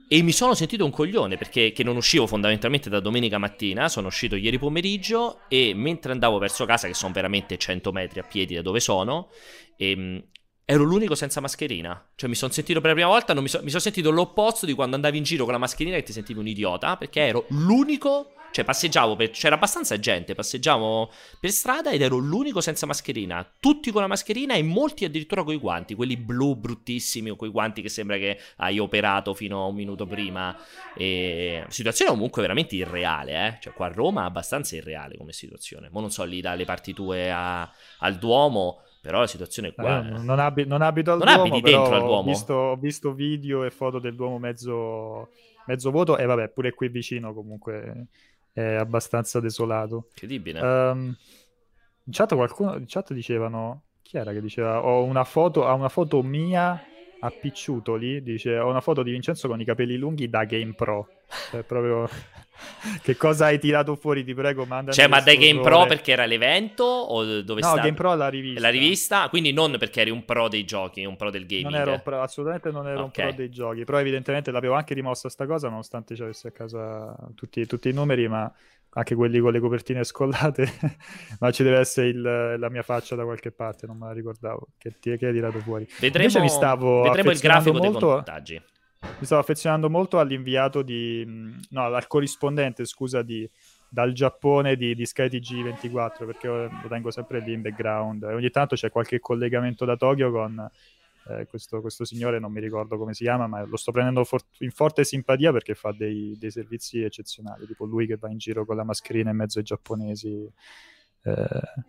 E mi sono sentito un coglione perché non uscivo fondamentalmente da domenica mattina, sono uscito ieri pomeriggio e mentre andavo verso casa, che sono veramente 100 metri a piedi da dove sono, ehm, ero l'unico senza mascherina. Cioè mi sono sentito per la prima volta, mi, so, mi sono sentito l'opposto di quando andavi in giro con la mascherina e ti sentivi un idiota, perché ero l'unico cioè, passeggiavo, per... c'era abbastanza gente, passeggiavo per strada ed ero l'unico senza mascherina. Tutti con la mascherina e molti addirittura con i guanti, quelli blu bruttissimi o quei guanti che sembra che hai operato fino a un minuto prima. E... Situazione comunque veramente irreale, eh? Cioè, qua a Roma è abbastanza irreale come situazione. Ma non so lì dalle parti tue a... al Duomo però la situazione è qua. Eh, non, abi- non, abito al non Duomo, abiti dentro al Duomo. Ho visto, ho visto, video e foto del Duomo mezzo, mezzo vuoto e vabbè, pure qui vicino comunque è abbastanza desolato. Incredibile. Um, in chat qualcuno in chat dicevano chi era che diceva ho una foto, ha una foto mia a Picciutoli, dice ho una foto di Vincenzo con i capelli lunghi da Game Pro. Cioè, proprio che cosa hai tirato fuori, ti prego, manda. Cioè, ma dai Game Pro perché era l'evento o dove no, sta? Game Pro la rivista. La rivista, quindi non perché eri un pro dei giochi, un pro del gaming. Non ero pro, assolutamente non ero okay. un pro dei giochi, però evidentemente l'avevo anche rimossa sta cosa, nonostante ci avessi a casa tutti, tutti i numeri, ma anche quelli con le copertine scollate, ma ci deve essere il, la mia faccia da qualche parte, non me la ricordavo, che, ti, che hai tirato fuori. Vedremo, Invece mi stavo vedremo il grafico molto, dei contagi. Mi stavo affezionando molto all'inviato di... no, al corrispondente, scusa, di, dal Giappone di, di SkyTG24, perché lo tengo sempre lì in background. E ogni tanto c'è qualche collegamento da Tokyo con eh, questo, questo, signore, non mi ricordo come si chiama, ma lo sto prendendo for- in forte simpatia perché fa dei, dei, servizi eccezionali, tipo lui che va in giro con la mascherina in mezzo ai giapponesi. Eh,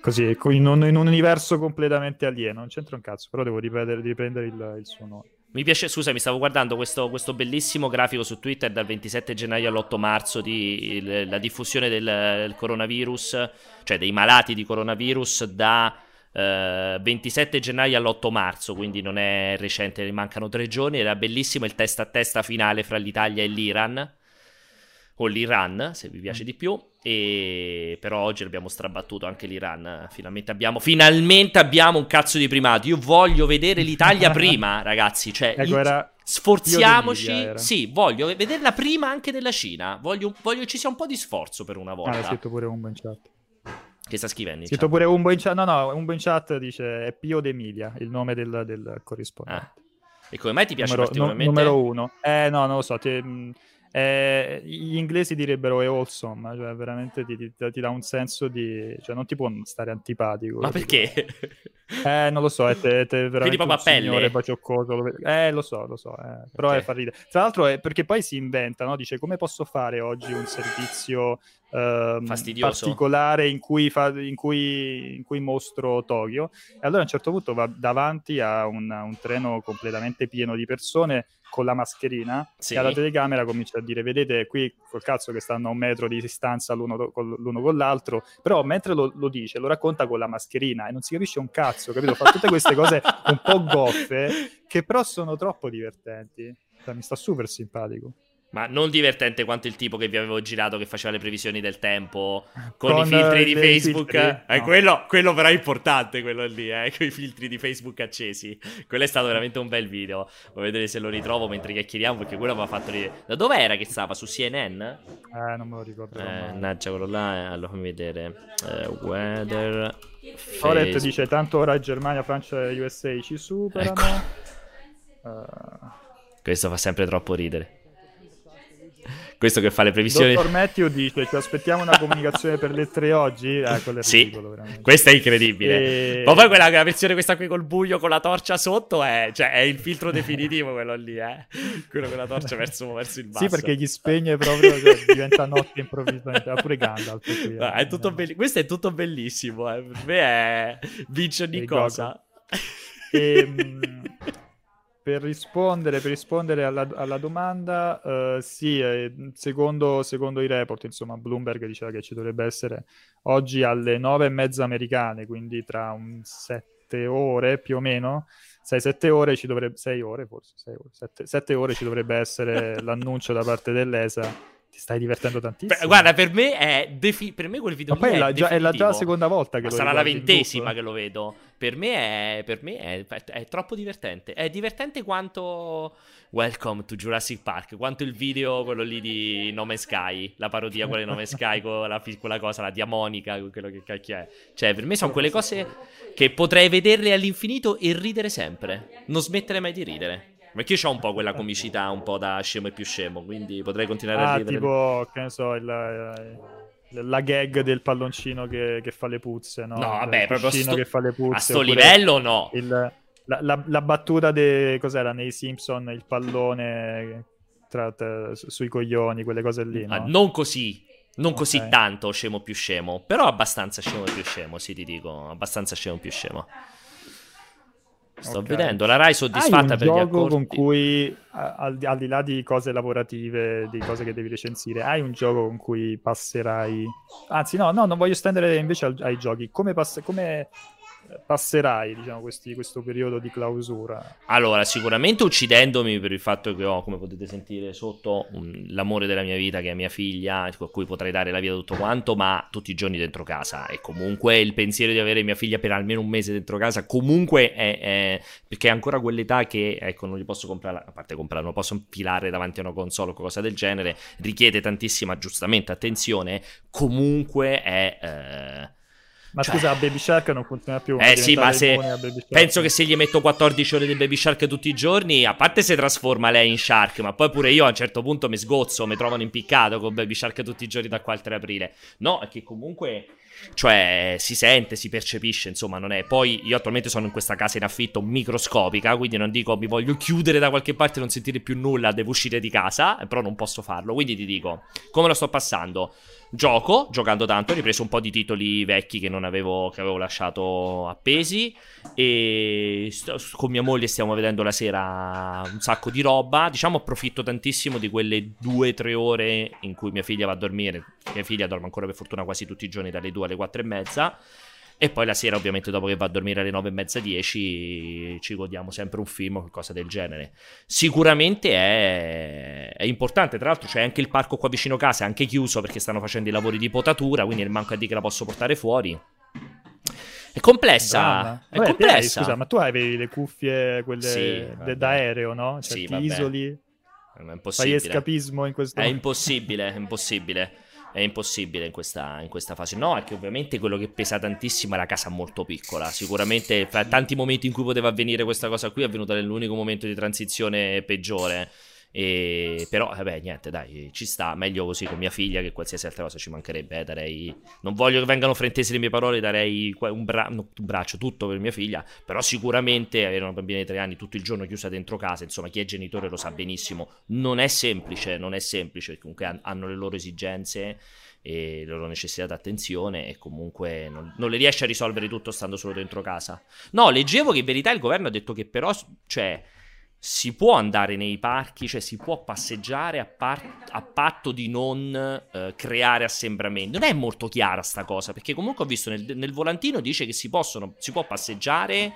così, in un, in un, universo completamente alieno, non c'entra un cazzo, però devo riprendere il, il suo nome. Mi piace, scusa, mi stavo guardando questo, questo, bellissimo grafico su Twitter dal 27 gennaio all'8 marzo di il, la diffusione del, del, coronavirus, cioè dei malati di coronavirus da 27 eh, gennaio all'8 marzo, quindi non è recente, mancano tre giorni. Era bellissimo il testa a testa finale fra l'Italia e l'Iran, o l'Iran, se vi piace di più. E però oggi abbiamo strabattuto anche l'Iran. Finalmente abbiamo, finalmente abbiamo un cazzo di primato. Io voglio vedere l'Italia prima, ragazzi. Cioè, ecco, era... sforziamoci. Sì, voglio vederla prima anche della Cina. Voglio, voglio ci sia un po' di sforzo per una volta. Ah, l'ha scritto pure un in chat. Che sta scrivendo? Scritto chat. pure Umbo in chat. No, no, Umbo in chat dice è Pio D'Emilia, il nome del, del corrispondente. Ah. E come mai ti piace numero, particolarmente? Numero uno. Eh, no, non lo so. Ti, eh, gli inglesi direbbero è awesome, cioè veramente ti, ti, ti, dà un senso di... cioè non ti può stare antipatico. Ma perché? Eh, non lo so, è, te, te veramente proprio a pelle. bacioccoso. Eh, lo so, lo so, eh. però okay. è fa ridere. Tra l'altro è perché poi si inventa, no? Dice come posso fare oggi un servizio eh, particolare in cui, fa, in, cui, in cui, mostro Tokyo. E allora a un certo punto va davanti a un, un treno completamente pieno di persone con la mascherina sì. e alla telecamera comincia a dire vedete qui col cazzo che stanno a un metro di distanza l'uno con, l'uno con l'altro però mentre lo, lo, dice lo racconta con la mascherina e non si capisce un cazzo capito? Fa tutte queste cose un po' goffe che però sono troppo divertenti. Cioè, mi sta super simpatico Ma non divertente quanto il tipo che vi avevo girato che faceva le previsioni del tempo con, con i filtri di Facebook. Filtri? Eh, no. quello, quello, però è importante, quello lì, eh, con i filtri di Facebook accesi. Quello è stato veramente un bel video. Vuoi vedere se lo ritrovo mentre chiacchieriamo perché quello mi ha fatto ridere. Da dove era che stava? Su CNN? Eh, non me lo ricordo. Eh, naggia quello là, eh, allora fammi vedere. Eh, weather... Oret dice tanto ora Germania, Francia e USA ci superano. Ecco. Uh... Questo fa sempre troppo ridere questo che fa le previsioni. Dottor Matthew dice: Ci aspettiamo una comunicazione per le tre oggi. Eh, sì, ridicolo, questo è incredibile. E... Ma poi quella, versione, questa qui col buio con la torcia sotto, è, cioè, è il filtro definitivo quello lì, eh. Quello con la torcia verso, verso il basso. Sì, perché gli spegne proprio, cioè, diventa notte improvvisamente. Pure Gandalf. Qui, no, è tutto belli- questo è tutto bellissimo. Eh. Per me è vince ogni cosa. E, per rispondere, per rispondere alla, alla, domanda, uh, sì, eh, secondo, secondo, i report, insomma, Bloomberg diceva che ci dovrebbe essere oggi alle nove e mezza americane, quindi tra un sette ore più o meno, 6-7 ore ci dovrebbe, 6 ore forse, 6 ore, 7, ore ci dovrebbe essere l'annuncio da parte dell'ESA ti stai divertendo tantissimo. Beh, guarda, per me è defi- per me quel video Ma poi è, la, già, è la già seconda volta che lo sarà la ventesima che lo vedo. Per me, è, per me è, è, troppo divertente. È divertente quanto Welcome to Jurassic Park, quanto il video, quello lì di Nome Sky, la parodia quella di Nome Sky con la, quella cosa, la diamonica, quello che cacchio è. Cioè, per me sono quelle cose che potrei vederle all'infinito e ridere sempre. Non smettere mai di ridere. Perché io ho un po' quella comicità un po' da scemo e più scemo, quindi potrei continuare ah, a ridere. tipo, che ne so, il, eh, la gag del palloncino che, che, fa le puzze, no? No, vabbè, proprio sto, che fa le puzze, a sto livello no. Il, la, la, la, battuta de, cos'era nei Simpson, il pallone tra, tra, sui coglioni, quelle cose lì, no? ah, non così, non okay. così tanto scemo più scemo, però abbastanza scemo più scemo, sì ti dico, abbastanza scemo più scemo. Sto okay. vedendo la Rai soddisfatta per gli accordi. gioco con cui, al, al, di là di cose lavorative, di cose che devi recensire, hai un gioco con cui passerai... Anzi no, no, non voglio stendere invece ai, ai giochi. Come, pass- come passerai diciamo, questi, questo periodo di clausura? Allora, sicuramente uccidendomi per il fatto che ho, come potete sentire sotto, un, l'amore della mia vita che è mia figlia, a cui potrei dare la vita tutto quanto, ma tutti i giorni dentro casa. E comunque il pensiero di avere mia figlia per almeno un mese dentro casa, comunque è, è perché è ancora quell'età che, ecco, non gli posso comprare, a parte comprare, non posso infilare davanti a una console o qualcosa del genere, richiede tantissima, giustamente, attenzione, comunque è... Eh, ma cioè... scusa, Baby Shark non funziona più. Eh sì, ma se penso che se gli metto 14 ore di Baby Shark tutti i giorni, a parte si trasforma lei in Shark, ma poi pure io a un certo punto mi sgozzo, mi trovano impiccato con Baby Shark tutti i giorni da qua al 3 aprile. No, è che comunque cioè si sente, si percepisce, insomma, non è. Poi io attualmente sono in questa casa in affitto microscopica, quindi non dico mi voglio chiudere da qualche parte e non sentire più nulla, devo uscire di casa, però non posso farlo. Quindi ti dico, come lo sto passando? Gioco, giocando tanto, ho ripreso un po' di titoli vecchi che non avevo, che avevo lasciato appesi e st- con mia moglie stiamo vedendo la sera un sacco di roba. Diciamo approfitto tantissimo di quelle due o tre ore in cui mia figlia va a dormire. Mia figlia dorme ancora per fortuna quasi tutti i giorni dalle 2 alle 4 e mezza. E poi la sera, ovviamente, dopo che va a dormire alle 9 e mezza, 10, ci godiamo sempre un film o qualcosa del genere. Sicuramente è, è, importante. Tra l'altro, c'è anche il parco qua vicino casa, è anche chiuso perché stanno facendo i lavori di potatura. Quindi il manco a dire che la posso portare fuori. È complessa. È vabbè, complessa. scusa, ma tu avevi le cuffie, quelle sì, de- d'aereo, no? Cioè, sì, ti isoli. È impossibile. Fai escapismo in questo È impossibile, è impossibile è impossibile in questa, in questa, fase. No, è che ovviamente quello che pesa tantissimo è la casa molto piccola. Sicuramente, fra tanti momenti in cui poteva avvenire questa cosa qui, è avvenuta nell'unico momento di transizione peggiore. E, però, vabbè, niente, dai, ci sta. Meglio così con mia figlia che qualsiasi altra cosa ci mancherebbe. Eh, darei, non voglio che vengano frentesi le mie parole, darei un, bra- un, braccio, tutto per mia figlia. Però, sicuramente avere una bambina di tre anni tutto il giorno chiusa dentro casa, insomma, chi è genitore lo sa benissimo. Non è semplice, non è semplice, comunque hanno le loro esigenze e le loro necessità di attenzione e comunque non, non, le riesce a risolvere tutto stando solo dentro casa. No, leggevo che in verità il governo ha detto che però, cioè si può andare nei parchi, cioè si può passeggiare a, par- a patto di non eh, creare assembramenti. Non è molto chiara sta cosa, perché comunque ho visto nel, nel volantino dice che si, possono, si può passeggiare,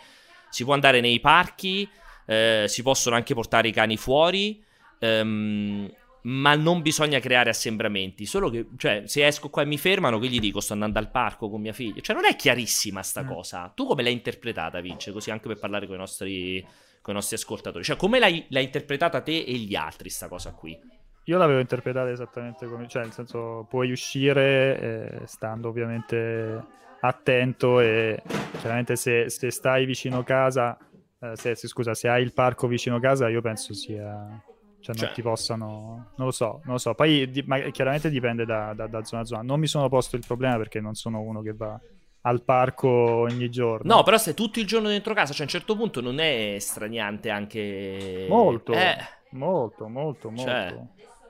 si può andare nei parchi, eh, si possono anche portare i cani fuori. Ehm, ma non bisogna creare assembramenti. Solo che, cioè, se esco qua e mi fermano, che gli dico sto andando al parco con mia figlia. Cioè, non è chiarissima sta mm. cosa. Tu come l'hai interpretata, Vince? Così anche per parlare con i nostri, con i nostri ascoltatori. Cioè, come l'hai, l'hai interpretata te e gli altri sta cosa qui? Io l'avevo interpretata esattamente come, cioè, nel senso, puoi uscire eh, stando ovviamente attento e chiaramente se, se stai vicino casa, eh, se, se, scusa, se hai il parco vicino casa, io penso sia cioè, non cioè. ti possano. Non lo so, non lo so. Poi di, ma, chiaramente dipende da, da, da, zona a zona. Non mi sono posto il problema perché non sono uno che va al parco ogni giorno. No, però se tutto il giorno dentro casa, cioè a un certo punto non è straniante anche. Molto, eh. molto, molto, molto. Cioè,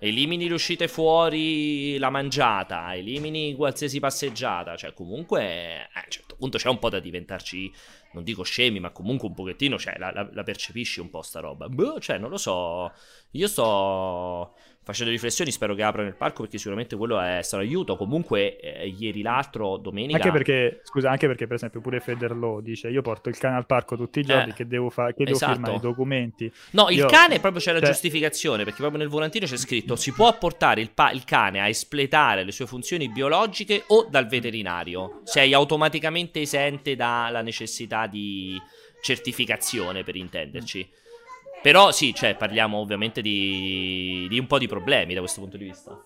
elimini le uscite fuori, la mangiata, elimini qualsiasi passeggiata. Cioè, comunque, eh, a un certo punto c'è un po' da diventarci non dico scemi, ma comunque un pochettino, cioè, la, la, la percepisci un po' sta roba. Boh, cioè, non lo so. Io sto facendo riflessioni, spero che aprano il parco perché sicuramente quello è, sarà aiuto. Comunque, eh, ieri l'altro, domenica. Anche perché, scusa, anche perché, per esempio, pure Federlo dice: Io porto il cane al parco tutti i giorni, eh, che devo, fa- che devo esatto. firmare i documenti. No, il Io... cane proprio c'è la cioè... giustificazione perché proprio nel volantino c'è scritto: Si può portare il, pa- il cane a espletare le sue funzioni biologiche o dal veterinario. Sei automaticamente esente dalla necessità di certificazione, per intenderci. Però sì, cioè, parliamo ovviamente di, di, un po' di problemi da questo punto di vista.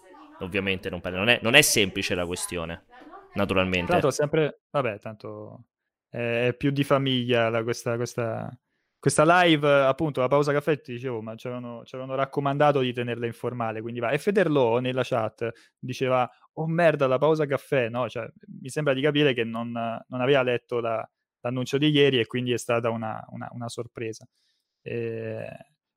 Ovviamente non, non, è, non è, semplice la questione, naturalmente. Tanto sempre, vabbè, tanto è più di famiglia la, questa, questa, questa, live, appunto, la pausa caffè, ti dicevo, ma ci avevano, ci avevano raccomandato di tenerla informale, quindi va. E Federlo nella chat diceva, oh merda, la pausa caffè, no? Cioè, mi sembra di capire che non, non aveva letto la, l'annuncio di ieri e quindi è stata una, una, una sorpresa. Eh,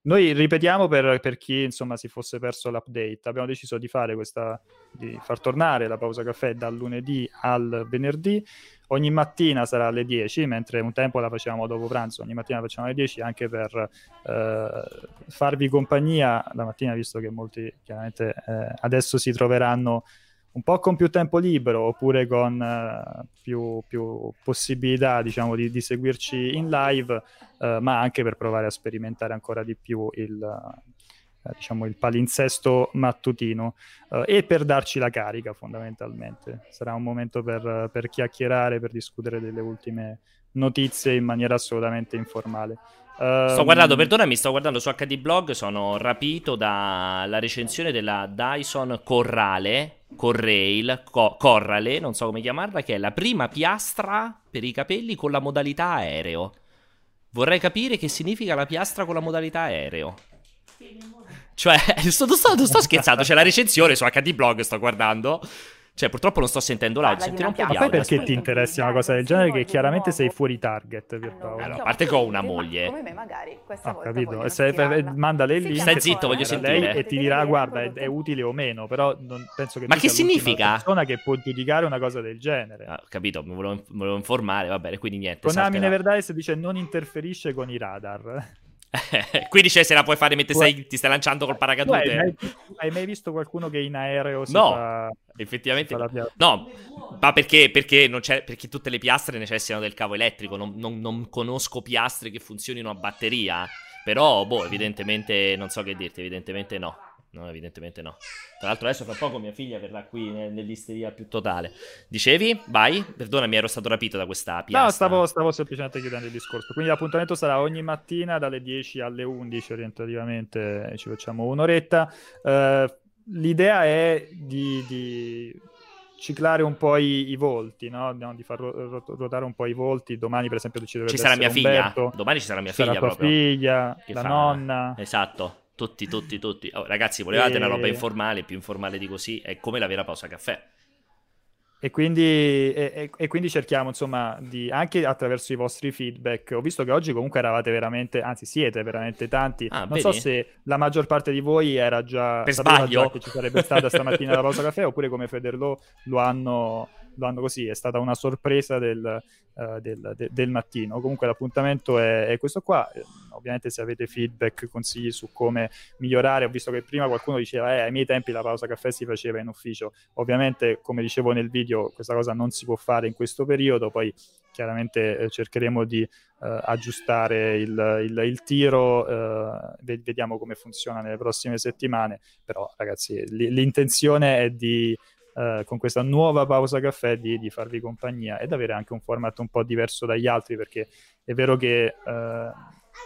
noi ripetiamo per, per, chi insomma si fosse perso l'update, abbiamo deciso di fare questa, di far tornare la pausa caffè dal lunedì al venerdì, ogni mattina sarà alle 10, mentre un tempo la facevamo dopo pranzo, ogni mattina la facciamo alle 10 anche per eh, farvi compagnia la mattina, visto che molti chiaramente eh, adesso si troveranno un po' con più tempo libero oppure con uh, più, più, possibilità diciamo, di, di, seguirci in live, uh, ma anche per provare a sperimentare ancora di più il, uh, diciamo, il palinsesto mattutino e per darci la carica fondamentalmente. Sarà un momento per, per chiacchierare, per discutere delle ultime notizie in maniera assolutamente informale. Sto guardando, ehm, perdonami, sto guardando su HD Blog, sono rapito dalla recensione della Dyson Corrale, Corrail, Co- Corrale, non so come chiamarla, che è la prima piastra per i capelli con la modalità aereo. Vorrei capire che significa la piastra con la modalità aereo. Cioè, sto, sto, sto scherzando, c'è la recensione su HD Blog, sto guardando. Cioè, purtroppo non sto sentendo l'audio, sentirò un po' di audio. Ma poi perché ti interessa una cosa del genere che chiaramente sei fuori target, Pierpaolo? Allora, a parte che ho una moglie. Come me magari, questa Ho capito, se, link. Stai zitto, voglio sentire. Lei e ti dirà, guarda, è, utile o meno, però non penso che Ma che significa? Una persona che può giudicare una cosa del genere. Ah, capito, mi volevo, volevo, informare, va bene, quindi niente. Konami Neverdice dice non interferisce con i radar. Quindi cioè, se la puoi fare mentre sei, ti stai lanciando col paracadute. Hai mai, hai mai, visto qualcuno che in aereo si no, fa... effettivamente fa no. ma perché, perché, perché, tutte le piastre necessitano del cavo elettrico. Non, non, non, conosco piastre che funzionino a batteria. Però, boh, evidentemente non so che dirti, evidentemente no. No, evidentemente no. Tra l'altro adesso fra poco mia figlia verrà qui nell'isteria più totale. Dicevi? Vai? Perdonami, ero stato rapito da questa piastra. No, stavo, stavo semplicemente chiudendo il discorso. Quindi l'appuntamento sarà ogni mattina dalle 10 alle 11 orientativamente, ci facciamo un'oretta. Uh, l'idea è di, di ciclare un po' i, i volti, no? no? di far ruotare un po' i volti. Domani, per esempio, ci ci sarà mia Umberto, figlia. Domani ci sarà mia figlia. Sarà tua proprio. figlia, che la fa... nonna. Esatto. Tutti, tutti, tutti. Oh, ragazzi, volevate e... una roba informale, più informale di così, è come la vera pausa caffè. E quindi, e, e quindi, cerchiamo, insomma, di, anche attraverso i vostri feedback. Ho visto che oggi comunque eravate veramente, anzi siete veramente tanti. Ah, non vedi? so se la maggior parte di voi era già... Per sbaglio. Già che ci sarebbe stata stamattina la pausa caffè, oppure come Federlo lo hanno, hanno così, è stata una sorpresa del, uh, del, de, del mattino. Comunque l'appuntamento è, è questo qua ovviamente se avete feedback, consigli su come migliorare, ho visto che prima qualcuno diceva eh, ai miei tempi la pausa caffè si faceva in ufficio, ovviamente come dicevo nel video questa cosa non si può fare in questo periodo, poi chiaramente eh, cercheremo di eh, aggiustare il, il, il tiro, eh, vediamo come funziona nelle prossime settimane, però ragazzi l'intenzione è di Uh, con questa nuova pausa caffè di, di, farvi compagnia ed avere anche un format un po' diverso dagli altri perché è vero che uh,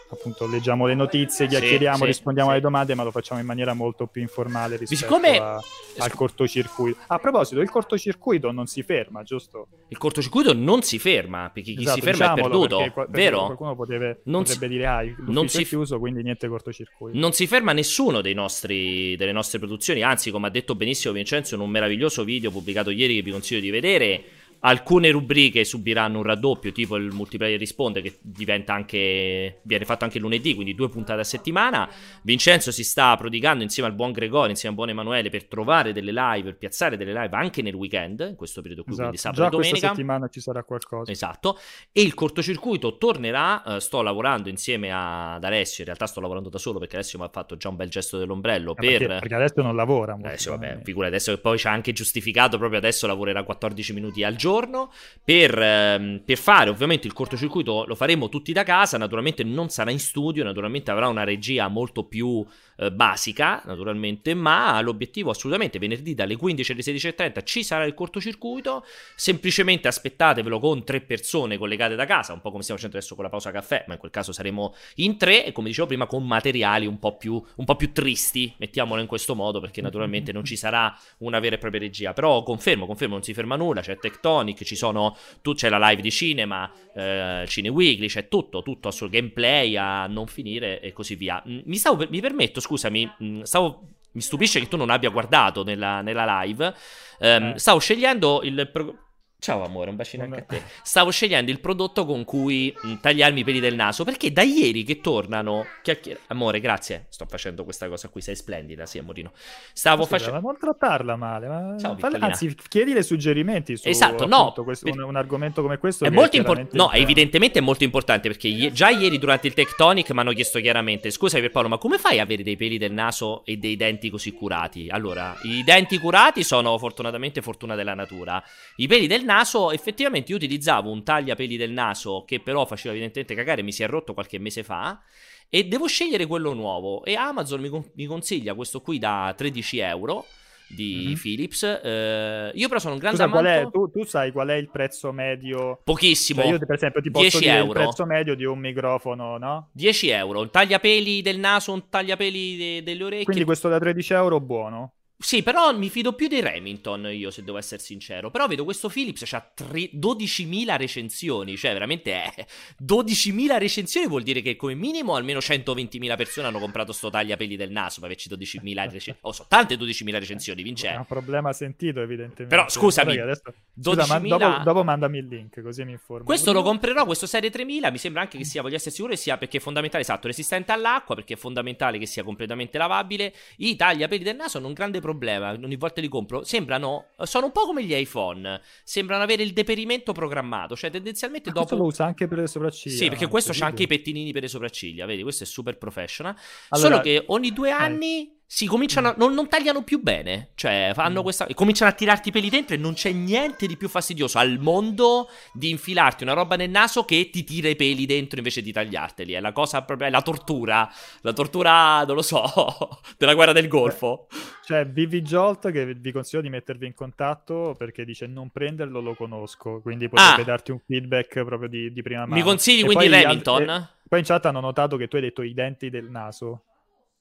appunto leggiamo le notizie, chiacchieriamo, sì, rispondiamo sì, alle domande, ma lo facciamo in maniera molto più informale rispetto Siccome... a, al cortocircuito. A proposito, il cortocircuito non si ferma, giusto? Il cortocircuito non si ferma, perché chi esatto, si ferma è perduto, perché, perché vero? Qualcuno potrebbe, non potrebbe si... dire, ah, non si... è chiuso, quindi niente cortocircuito. Non si ferma nessuno dei nostri, delle nostre produzioni, anzi, come ha detto benissimo Vincenzo in un meraviglioso video pubblicato ieri che vi consiglio di vedere, Alcune rubriche subiranno un raddoppio, tipo il multiplayer risponde, che diventa anche. viene fatto anche lunedì, quindi due puntate a settimana. Vincenzo si sta prodigando insieme al buon Gregorio, insieme al buon Emanuele, per trovare delle live, per piazzare delle live anche nel weekend, in questo periodo qui, esatto. quindi sabato Già e domenica. questa settimana ci sarà qualcosa. Esatto. E il cortocircuito tornerà. Uh, sto lavorando insieme ad Alessio. In realtà sto lavorando da solo perché Alessio mi ha fatto già un bel gesto dell'ombrello. Eh, per... perché, perché, adesso non lavora. Adesso, vabbè, figura adesso che poi ci ha anche giustificato proprio adesso lavorerà 14 minuti al giorno giorno per, ehm, per, fare ovviamente il cortocircuito lo faremo tutti da casa naturalmente non sarà in studio naturalmente avrà una regia molto più eh, basica, naturalmente, ma l'obiettivo assolutamente venerdì dalle 15 alle 16.30 ci sarà il cortocircuito, semplicemente aspettatevelo con tre persone collegate da casa, un po' come stiamo facendo adesso con la pausa caffè, ma in quel caso saremo in tre e come dicevo prima con materiali un po' più, un po più tristi, mettiamolo in questo modo, perché naturalmente non ci sarà una vera e propria regia, però confermo, confermo, non si ferma nulla, c'è Tectonic, ci sono, tu, c'è la live di cinema, eh, Cine Weekly, c'è tutto, tutto sul gameplay a non finire e così via. Mi, stavo, mi permetto, scusami, mm, stavo, mi stupisce che tu non abbia guardato nella, nella live. Um, eh. Stavo scegliendo il. Pro- Ciao amore, un bacino anche a te. Stavo scegliendo il prodotto con cui mm, tagliarmi i peli del naso perché da ieri che tornano chiacchier- Amore, grazie. Sto facendo questa cosa qui, sei splendida, sì, amorino. Stavo facendo Non trattarla male, ma Ciao, Falla... anzi, chiedile suggerimenti su Esatto, no, questo, un, un, argomento come questo è molto importante. No, evidentemente è molto importante perché i- già ieri durante il Tectonic mi hanno chiesto chiaramente "Scusa per Paolo, ma come fai a avere dei peli del naso e dei denti così curati?". Allora, i denti curati sono fortunatamente fortuna della natura. I peli del naso effettivamente io utilizzavo un tagliapeli del naso che però faceva evidentemente cagare, mi si è rotto qualche mese fa e devo scegliere quello nuovo e Amazon mi, con- mi consiglia questo qui da 13 euro di mm-hmm. Philips. Eh, io però sono un grande Scusa, amante... tu, tu, sai qual è il prezzo medio? Pochissimo. Cioè io per esempio ti posso 10 dire euro. il prezzo medio di un microfono, no? 10 euro. Un tagliapeli del naso, un tagliapeli de- delle orecchie. Quindi questo da 13 euro buono? Sì, però mi fido più dei Remington io, se devo essere sincero. Però vedo questo Philips ha 3... 12.000 recensioni, cioè veramente è... 12.000 recensioni vuol dire che come minimo almeno 120.000 persone hanno comprato sto tagliapeli del naso per averci 12.000 recensioni. Oh, so, tante 12.000 recensioni, vince. È un problema sentito evidentemente. Però scusami, adesso... Scusa, ma dopo, dopo, mandami il link così mi informo. Questo lo comprerò, questo Serie 3000, mi sembra anche che sia, voglio essere sicuro, sia perché è fondamentale, esatto, resistente all'acqua, perché è fondamentale che sia completamente lavabile. I tagliapeli del naso hanno un grande problema problema, ogni volta li compro, sembrano, sono un po' come gli iPhone, sembrano avere il deperimento programmato, cioè tendenzialmente Ma dopo... Questo lo usa anche per le sopracciglia. Sì, perché questo c'ha anche i pettinini per le sopracciglia, vedi, questo è super professional. Allora, Solo che ogni due eh. anni... Eh si cominciano a, non, non, tagliano più bene. Cioè, fanno mm. questa. Cominciano a tirarti i peli dentro e non c'è niente di più fastidioso al mondo di infilarti una roba nel naso che ti tira i peli dentro invece di tagliarteli. È la cosa proprio. È la tortura. La tortura, non lo so, della guerra del Golfo. Cioè, Vivi Jolt che vi consiglio di mettervi in contatto perché dice non prenderlo, lo conosco. Quindi potrebbe ah. darti un feedback proprio di, di prima mano. Mi consigli e quindi Remington? Altri, poi in chat hanno notato che tu hai detto i denti del naso.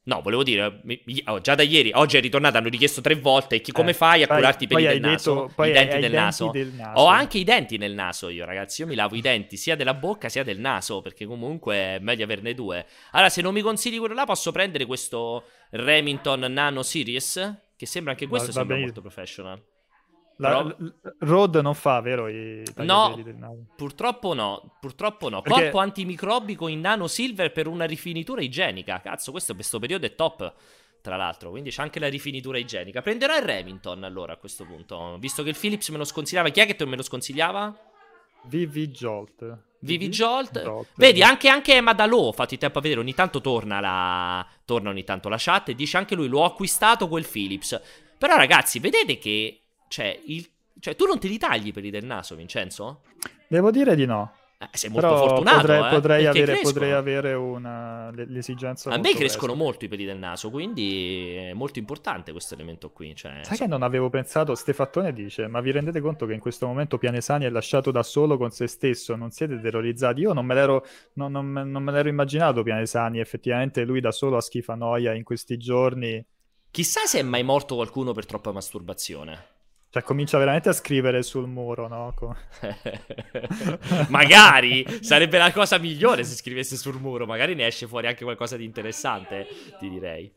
No, volevo dire, oh, già da ieri, oggi è ritornata, hanno richiesto tre volte, chi, come eh, fai a poi, curarti i peli del naso? Detto, I denti, del, denti naso. del, naso. Ho anche i denti nel naso io, ragazzi, io mi lavo i denti sia della bocca sia del naso, perché comunque è meglio averne due. Allora, se non mi consigli quello là, posso prendere questo Remington Nano Series, che sembra anche questo va, sembra molto professional. La, Però... Rode non fa, vero? I no, purtroppo no. Purtroppo no. Perché... Corpo antimicrobico in nano silver per una rifinitura igienica. Cazzo, questo, questo periodo è top. Tra l'altro, quindi c'è anche la rifinitura igienica. Prenderò il Remington allora a questo punto. Visto che il Philips me lo sconsigliava. Chi è che me lo sconsigliava? Vivi Jolt. Vivi Jolt. Jolt. Vedi, anche, anche Madalò, fatti tempo a vedere, ogni tanto torna la... torna ogni tanto la chat e dice anche lui, l'ho acquistato quel Philips. Però ragazzi, vedete che cioè, il, cioè, tu non te li tagli per i del naso, Vincenzo? Devo dire di no. Eh, sei molto Però fortunato. Potrei, eh? potrei, avere, potrei avere, una, l'esigenza. A me crescono presto. molto i peli del naso, quindi è molto importante questo elemento qui. Cioè, Sai so... che non avevo pensato? Stefattone dice: Ma vi rendete conto che in questo momento Pianesani è lasciato da solo con se stesso? Non siete terrorizzati? Io non me l'ero, non, non, non me l'ero immaginato Pianesani. Effettivamente lui da solo a schifanoia in questi giorni. Chissà se è mai morto qualcuno per troppa masturbazione. Cioè, comincia veramente a scrivere sul muro, no? magari sarebbe la cosa migliore se scrivesse sul muro. Magari ne esce fuori anche qualcosa di interessante, ti direi.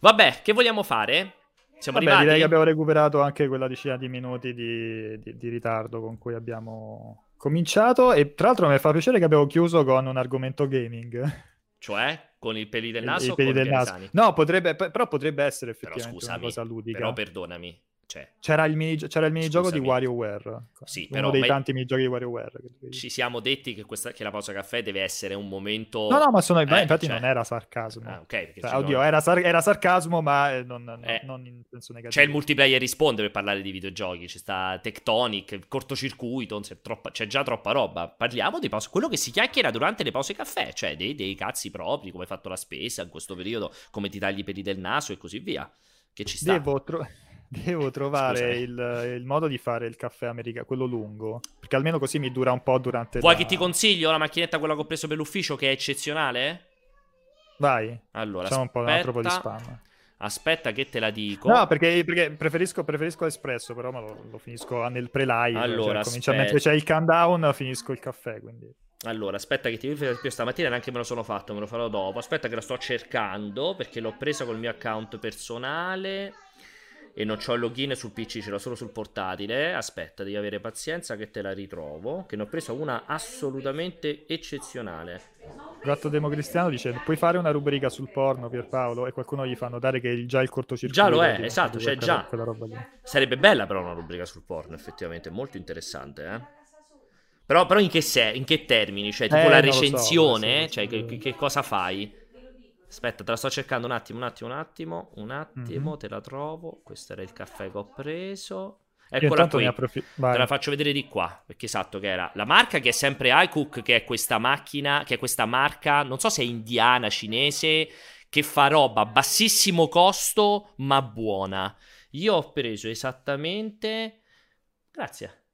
Vabbè, che vogliamo fare? Siamo Vabbè, arrivati? direi che abbiamo recuperato anche quella decina di minuti di, di, di, ritardo con cui abbiamo cominciato. E tra l'altro mi fa piacere che abbiamo chiuso con un argomento gaming. Cioè? Con il peli del naso? I, i peli del naso. No, potrebbe, però potrebbe essere effettivamente però, scusami, una cosa ludica. Però perdonami, cioè, c'era il, mini, c'era il minigioco di WarioWare. Sì, uno però, dei tanti minigiochi di WarioWare. Ci siamo detti che, questa, che, la pausa caffè deve essere un momento. No, no, ma sono, eh, infatti cioè... non era sarcasmo. Ah, ok. Cioè, oddio, era, sar- era, sarcasmo, ma eh, non, non, eh, non, in senso negativo. C'è il multiplayer risponde per parlare di videogiochi. C'è sta Tectonic, cortocircuito, c'è, troppa, c'è già troppa roba. Parliamo di pause. Quello che si chiacchiera durante le pause caffè, cioè dei, dei cazzi propri, come hai fatto la spesa in questo periodo, come ti tagli i peli del naso e così via. Che ci sta. Devo trovare Devo trovare il, il, modo di fare il caffè americano, quello lungo, perché almeno così mi dura un po' durante Vuoi la... che ti consiglio la macchinetta quella che ho preso per l'ufficio che è eccezionale? Vai. Allora, Facciamo aspetta... un po' un altro po' di spam. Aspetta che te la dico. No, perché, perché preferisco, preferisco l'espresso, però lo, lo, finisco nel pre-live. Allora, cioè, comincia mentre c'è il countdown, finisco il caffè, quindi... Allora, aspetta che ti dico stamattina neanche me lo sono fatto, me lo farò dopo. Aspetta che la sto cercando perché l'ho presa col mio account personale e non ho il login sul PC, ce l'ho solo sul portatile. Aspetta, devi avere pazienza che te la ritrovo. Che ne ho preso una assolutamente eccezionale. Gatto Democristiano dice: Puoi fare una rubrica sul porno, Pierpaolo? E qualcuno gli fa notare che già il cortocircuito. Già lo è, esatto, c'è già. Sarebbe bella, però, una rubrica sul porno, effettivamente. Molto interessante, eh. Però, però in, che se- in che termini? Cioè, tipo eh, la recensione? So, cioè, che, che cosa fai? Aspetta, te la sto cercando un attimo, un attimo, un attimo, un attimo, mm-hmm. te la trovo. Questo era il caffè che ho preso. Eccola qui, approfi- te la faccio vedere di qua, perché esatto che era. La marca che è sempre iCook, che è questa macchina, che è questa marca, non so se è indiana, cinese, che fa roba a bassissimo costo, ma buona. Io ho preso esattamente... Grazie.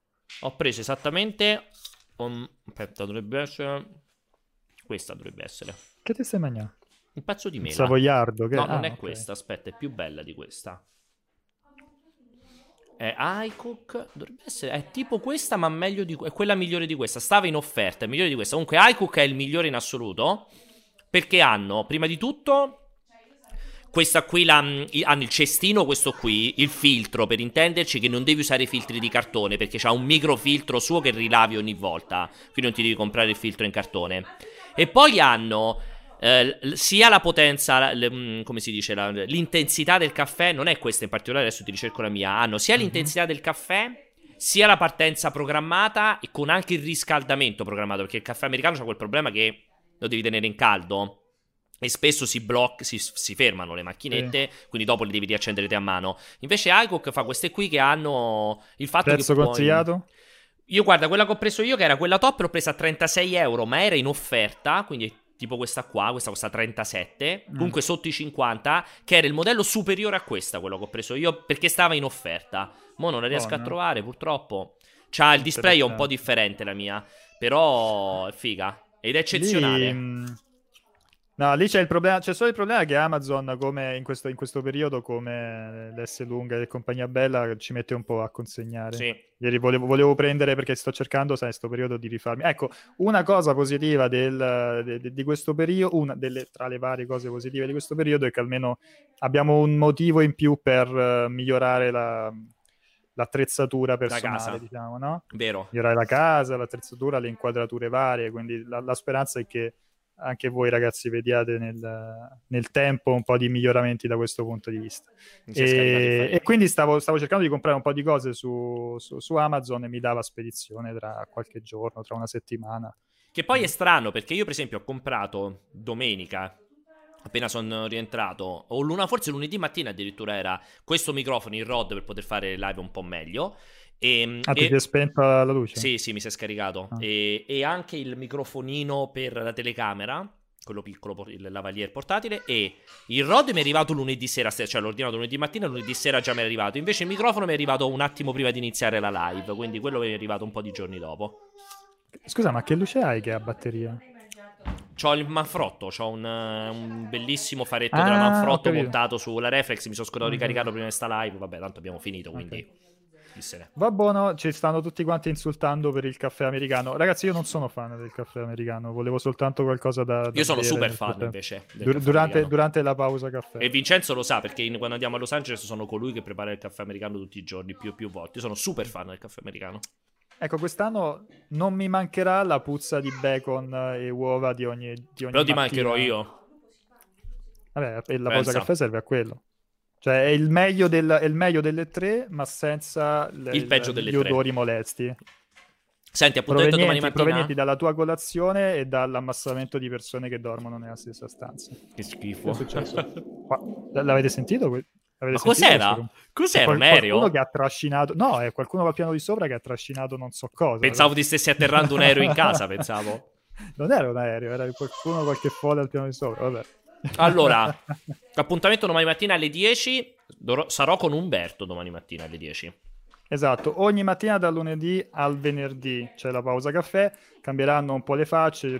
Ho preso esattamente... Um... Aspetta, dovrebbe essere... Questa dovrebbe essere. Che ti stai mangiando? Un pezzo di mela. Savoiardo. Che... No, non ah, è okay. questa, aspetta, è più bella di questa. È iCook, dovrebbe essere, è tipo questa ma meglio di è quella migliore di questa, stava in offerta, è migliore di questa. Comunque iCook è il migliore in assoluto perché hanno, prima di tutto, questa qui, la, hanno il cestino, questo qui, il filtro per intenderci che non devi usare i filtri di cartone perché c'ha un microfiltro suo che rilavi ogni volta, quindi non ti devi comprare il filtro in cartone. E poi hanno eh, sia la potenza, l- mm, come si dice, la, l'intensità del caffè, non è questa in particolare, adesso ti ricerco la mia, hanno sia mm-hmm. l'intensità del caffè sia la partenza programmata e con anche il riscaldamento programmato, perché il caffè americano ha quel problema che lo devi tenere in caldo e spesso si, bloc- si, si fermano le macchinette, sì. quindi dopo le devi riaccendere te a mano. Invece iCook fa queste qui che hanno il fatto Prezzo che puoi... consigliato? Io guarda, quella che ho preso io, che era quella top, l'ho presa a 36 euro, ma era in offerta, quindi tipo questa qua, questa costa 37, mm. comunque sotto i 50, che era il modello superiore a questa, quello che ho preso io, perché stava in offerta. Mo non la riesco oh, a trovare, purtroppo. C'ha il display è un po' differente la mia, però è figa. Ed è eccezionale. Lì, mm, No, lì c'è il problema, c'è solo il problema che Amazon, come in questo, in questo periodo, come l'S lunga e compagnia bella, ci mette un po' a consegnare. Sì. Ieri volevo, volevo, prendere perché sto cercando, sai, in questo periodo di rifarmi. Ecco, una cosa positiva del, de, de, di questo periodo, una delle, tra le varie cose positive di questo periodo, è che almeno abbiamo un motivo in più per uh, migliorare la, l'attrezzatura personale, la diciamo, no? Vero. Migliorare la casa, l'attrezzatura, le inquadrature varie, quindi la, la speranza è che anche voi ragazzi vediate nel, nel, tempo un po' di miglioramenti da questo punto di vista. E, e, quindi stavo, stavo, cercando di comprare un po' di cose su, su, su, Amazon e mi dava spedizione tra qualche giorno, tra una settimana. Che poi è strano perché io per esempio ho comprato domenica appena sono rientrato, o luna, forse lunedì mattina addirittura era questo microfono in rod per poter fare live un po' meglio. E, ah, e... ti è spenta la luce? Sì, sì, mi si è scaricato. Ah. E, e, anche il microfonino per la telecamera, quello piccolo, il lavalier portatile. E il ROD mi è arrivato lunedì sera, cioè l'ho ordinato lunedì mattina, lunedì sera già mi è arrivato. Invece il microfono mi è arrivato un attimo prima di iniziare la live, quindi quello mi è arrivato un po' di giorni dopo. Scusa, ma che luce hai che ha batteria? C'ho il Manfrotto, ho un, un, bellissimo faretto ah, della Manfrotto montato sulla reflex. Mi sono scordato di caricarlo prima di sta live. Vabbè, tanto abbiamo finito, quindi. Okay. Va buono, ci stanno tutti quanti insultando per il caffè americano. Ragazzi, io non sono fan del caffè americano, volevo soltanto qualcosa da. da io sono super fan invece. Dur- durante, durante, la pausa caffè. E Vincenzo lo sa perché in, quando andiamo a Los Angeles sono colui che prepara il caffè americano tutti i giorni, più e più volte. Io sono super fan del caffè americano. Ecco, quest'anno non mi mancherà la puzza di bacon e uova di ogni, di ogni Però ti mancherò io. Vabbè, e la pausa caffè serve a quello. Cioè, è il meglio, del, è il meglio delle tre, ma senza le, il peggio delle gli odori molesti. Senti, appuntamento domani mattina. Provenienti dalla tua colazione e dall'ammassamento di persone che dormono nella stessa stanza. Che schifo. Che è successo? L'avete sentito? Ma cos'era? Cos'era un aereo? Qualcuno che ha trascinato. No, è qualcuno al piano di sopra che ha trascinato non so cosa. Pensavo ti stessi atterrando un aereo in casa, pensavo. Non era un aereo, era qualcuno, qualche folle al piano di sopra. Vabbè. Allora, appuntamento domani mattina alle 10. Sarò con Umberto domani mattina alle 10. Esatto, ogni mattina dal lunedì al venerdì c'è la pausa caffè, cambieranno un po' le facce.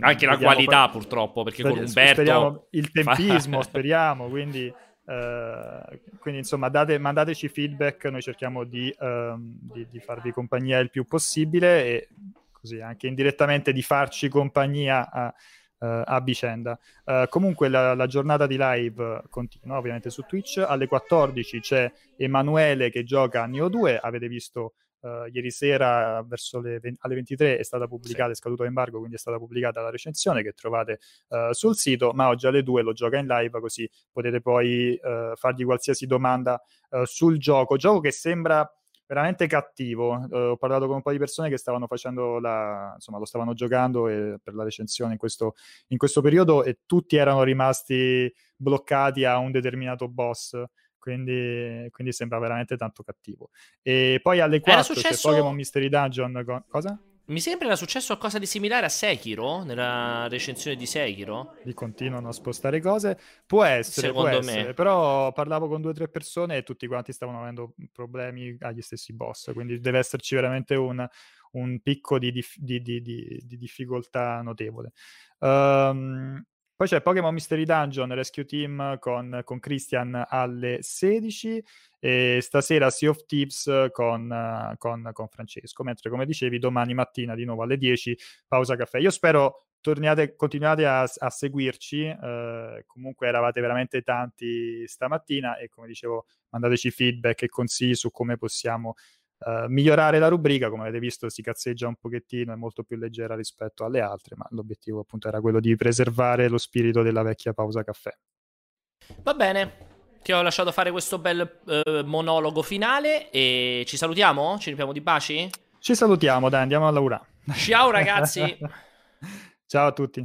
Anche la qualità poi... purtroppo, perché con Umberto... Speriamo il tempismo, speriamo, quindi Uh, quindi insomma date, mandateci feedback, noi cerchiamo di, uh, di, di, farvi compagnia il più possibile e così anche indirettamente di farci compagnia a, uh, a vicenda. Eh, comunque la, la, giornata di live continua ovviamente su Twitch, alle 14 c'è Emanuele che gioca a Neo 2, avete visto Uh, ieri sera verso le 20, alle 23 è stata pubblicata, sì. è scaduto l'embargo, quindi è stata pubblicata la recensione che trovate uh, sul sito, ma oggi alle 2 lo gioca in live così potete poi uh, fargli qualsiasi domanda sul gioco, gioco che sembra veramente cattivo. ho parlato con un po' di persone che stavano facendo la, insomma, lo stavano giocando e, per la recensione in questo, in questo periodo e tutti erano rimasti bloccati a un determinato boss quindi, quindi, sembra veramente tanto cattivo. E poi alle 4 successo... c'è Pokémon Mystery Dungeon. Cosa? Mi sembra era successo qualcosa di similare a Sekiro, nella recensione di Sekiro. Li continuano a spostare cose. Può essere, Secondo può essere. Me. Però parlavo con due o tre persone e tutti quanti stavano avendo problemi agli stessi boss. Quindi deve esserci veramente un, un picco di, di, di, di difficoltà notevole. Um, poi c'è Pokémon Mystery Dungeon Rescue Team con, con Christian alle 16 e stasera Sea of Tips con, con, con, Francesco, mentre come dicevi domani mattina di nuovo alle 10 pausa caffè. Io spero torniate, continuate a, a seguirci, eh, comunque eravate veramente tanti stamattina e come dicevo mandateci feedback e consigli su come possiamo Uh, migliorare la rubrica, come avete visto, si cazzeggia un pochettino, è molto più leggera rispetto alle altre, ma l'obiettivo appunto era quello di preservare lo spirito della vecchia pausa caffè. Va bene, ti ho lasciato fare questo bel uh, monologo finale e ci salutiamo? Ci riempiamo di baci? Ci salutiamo, dai, andiamo a lavorare. Ciao ragazzi! Ciao a tutti.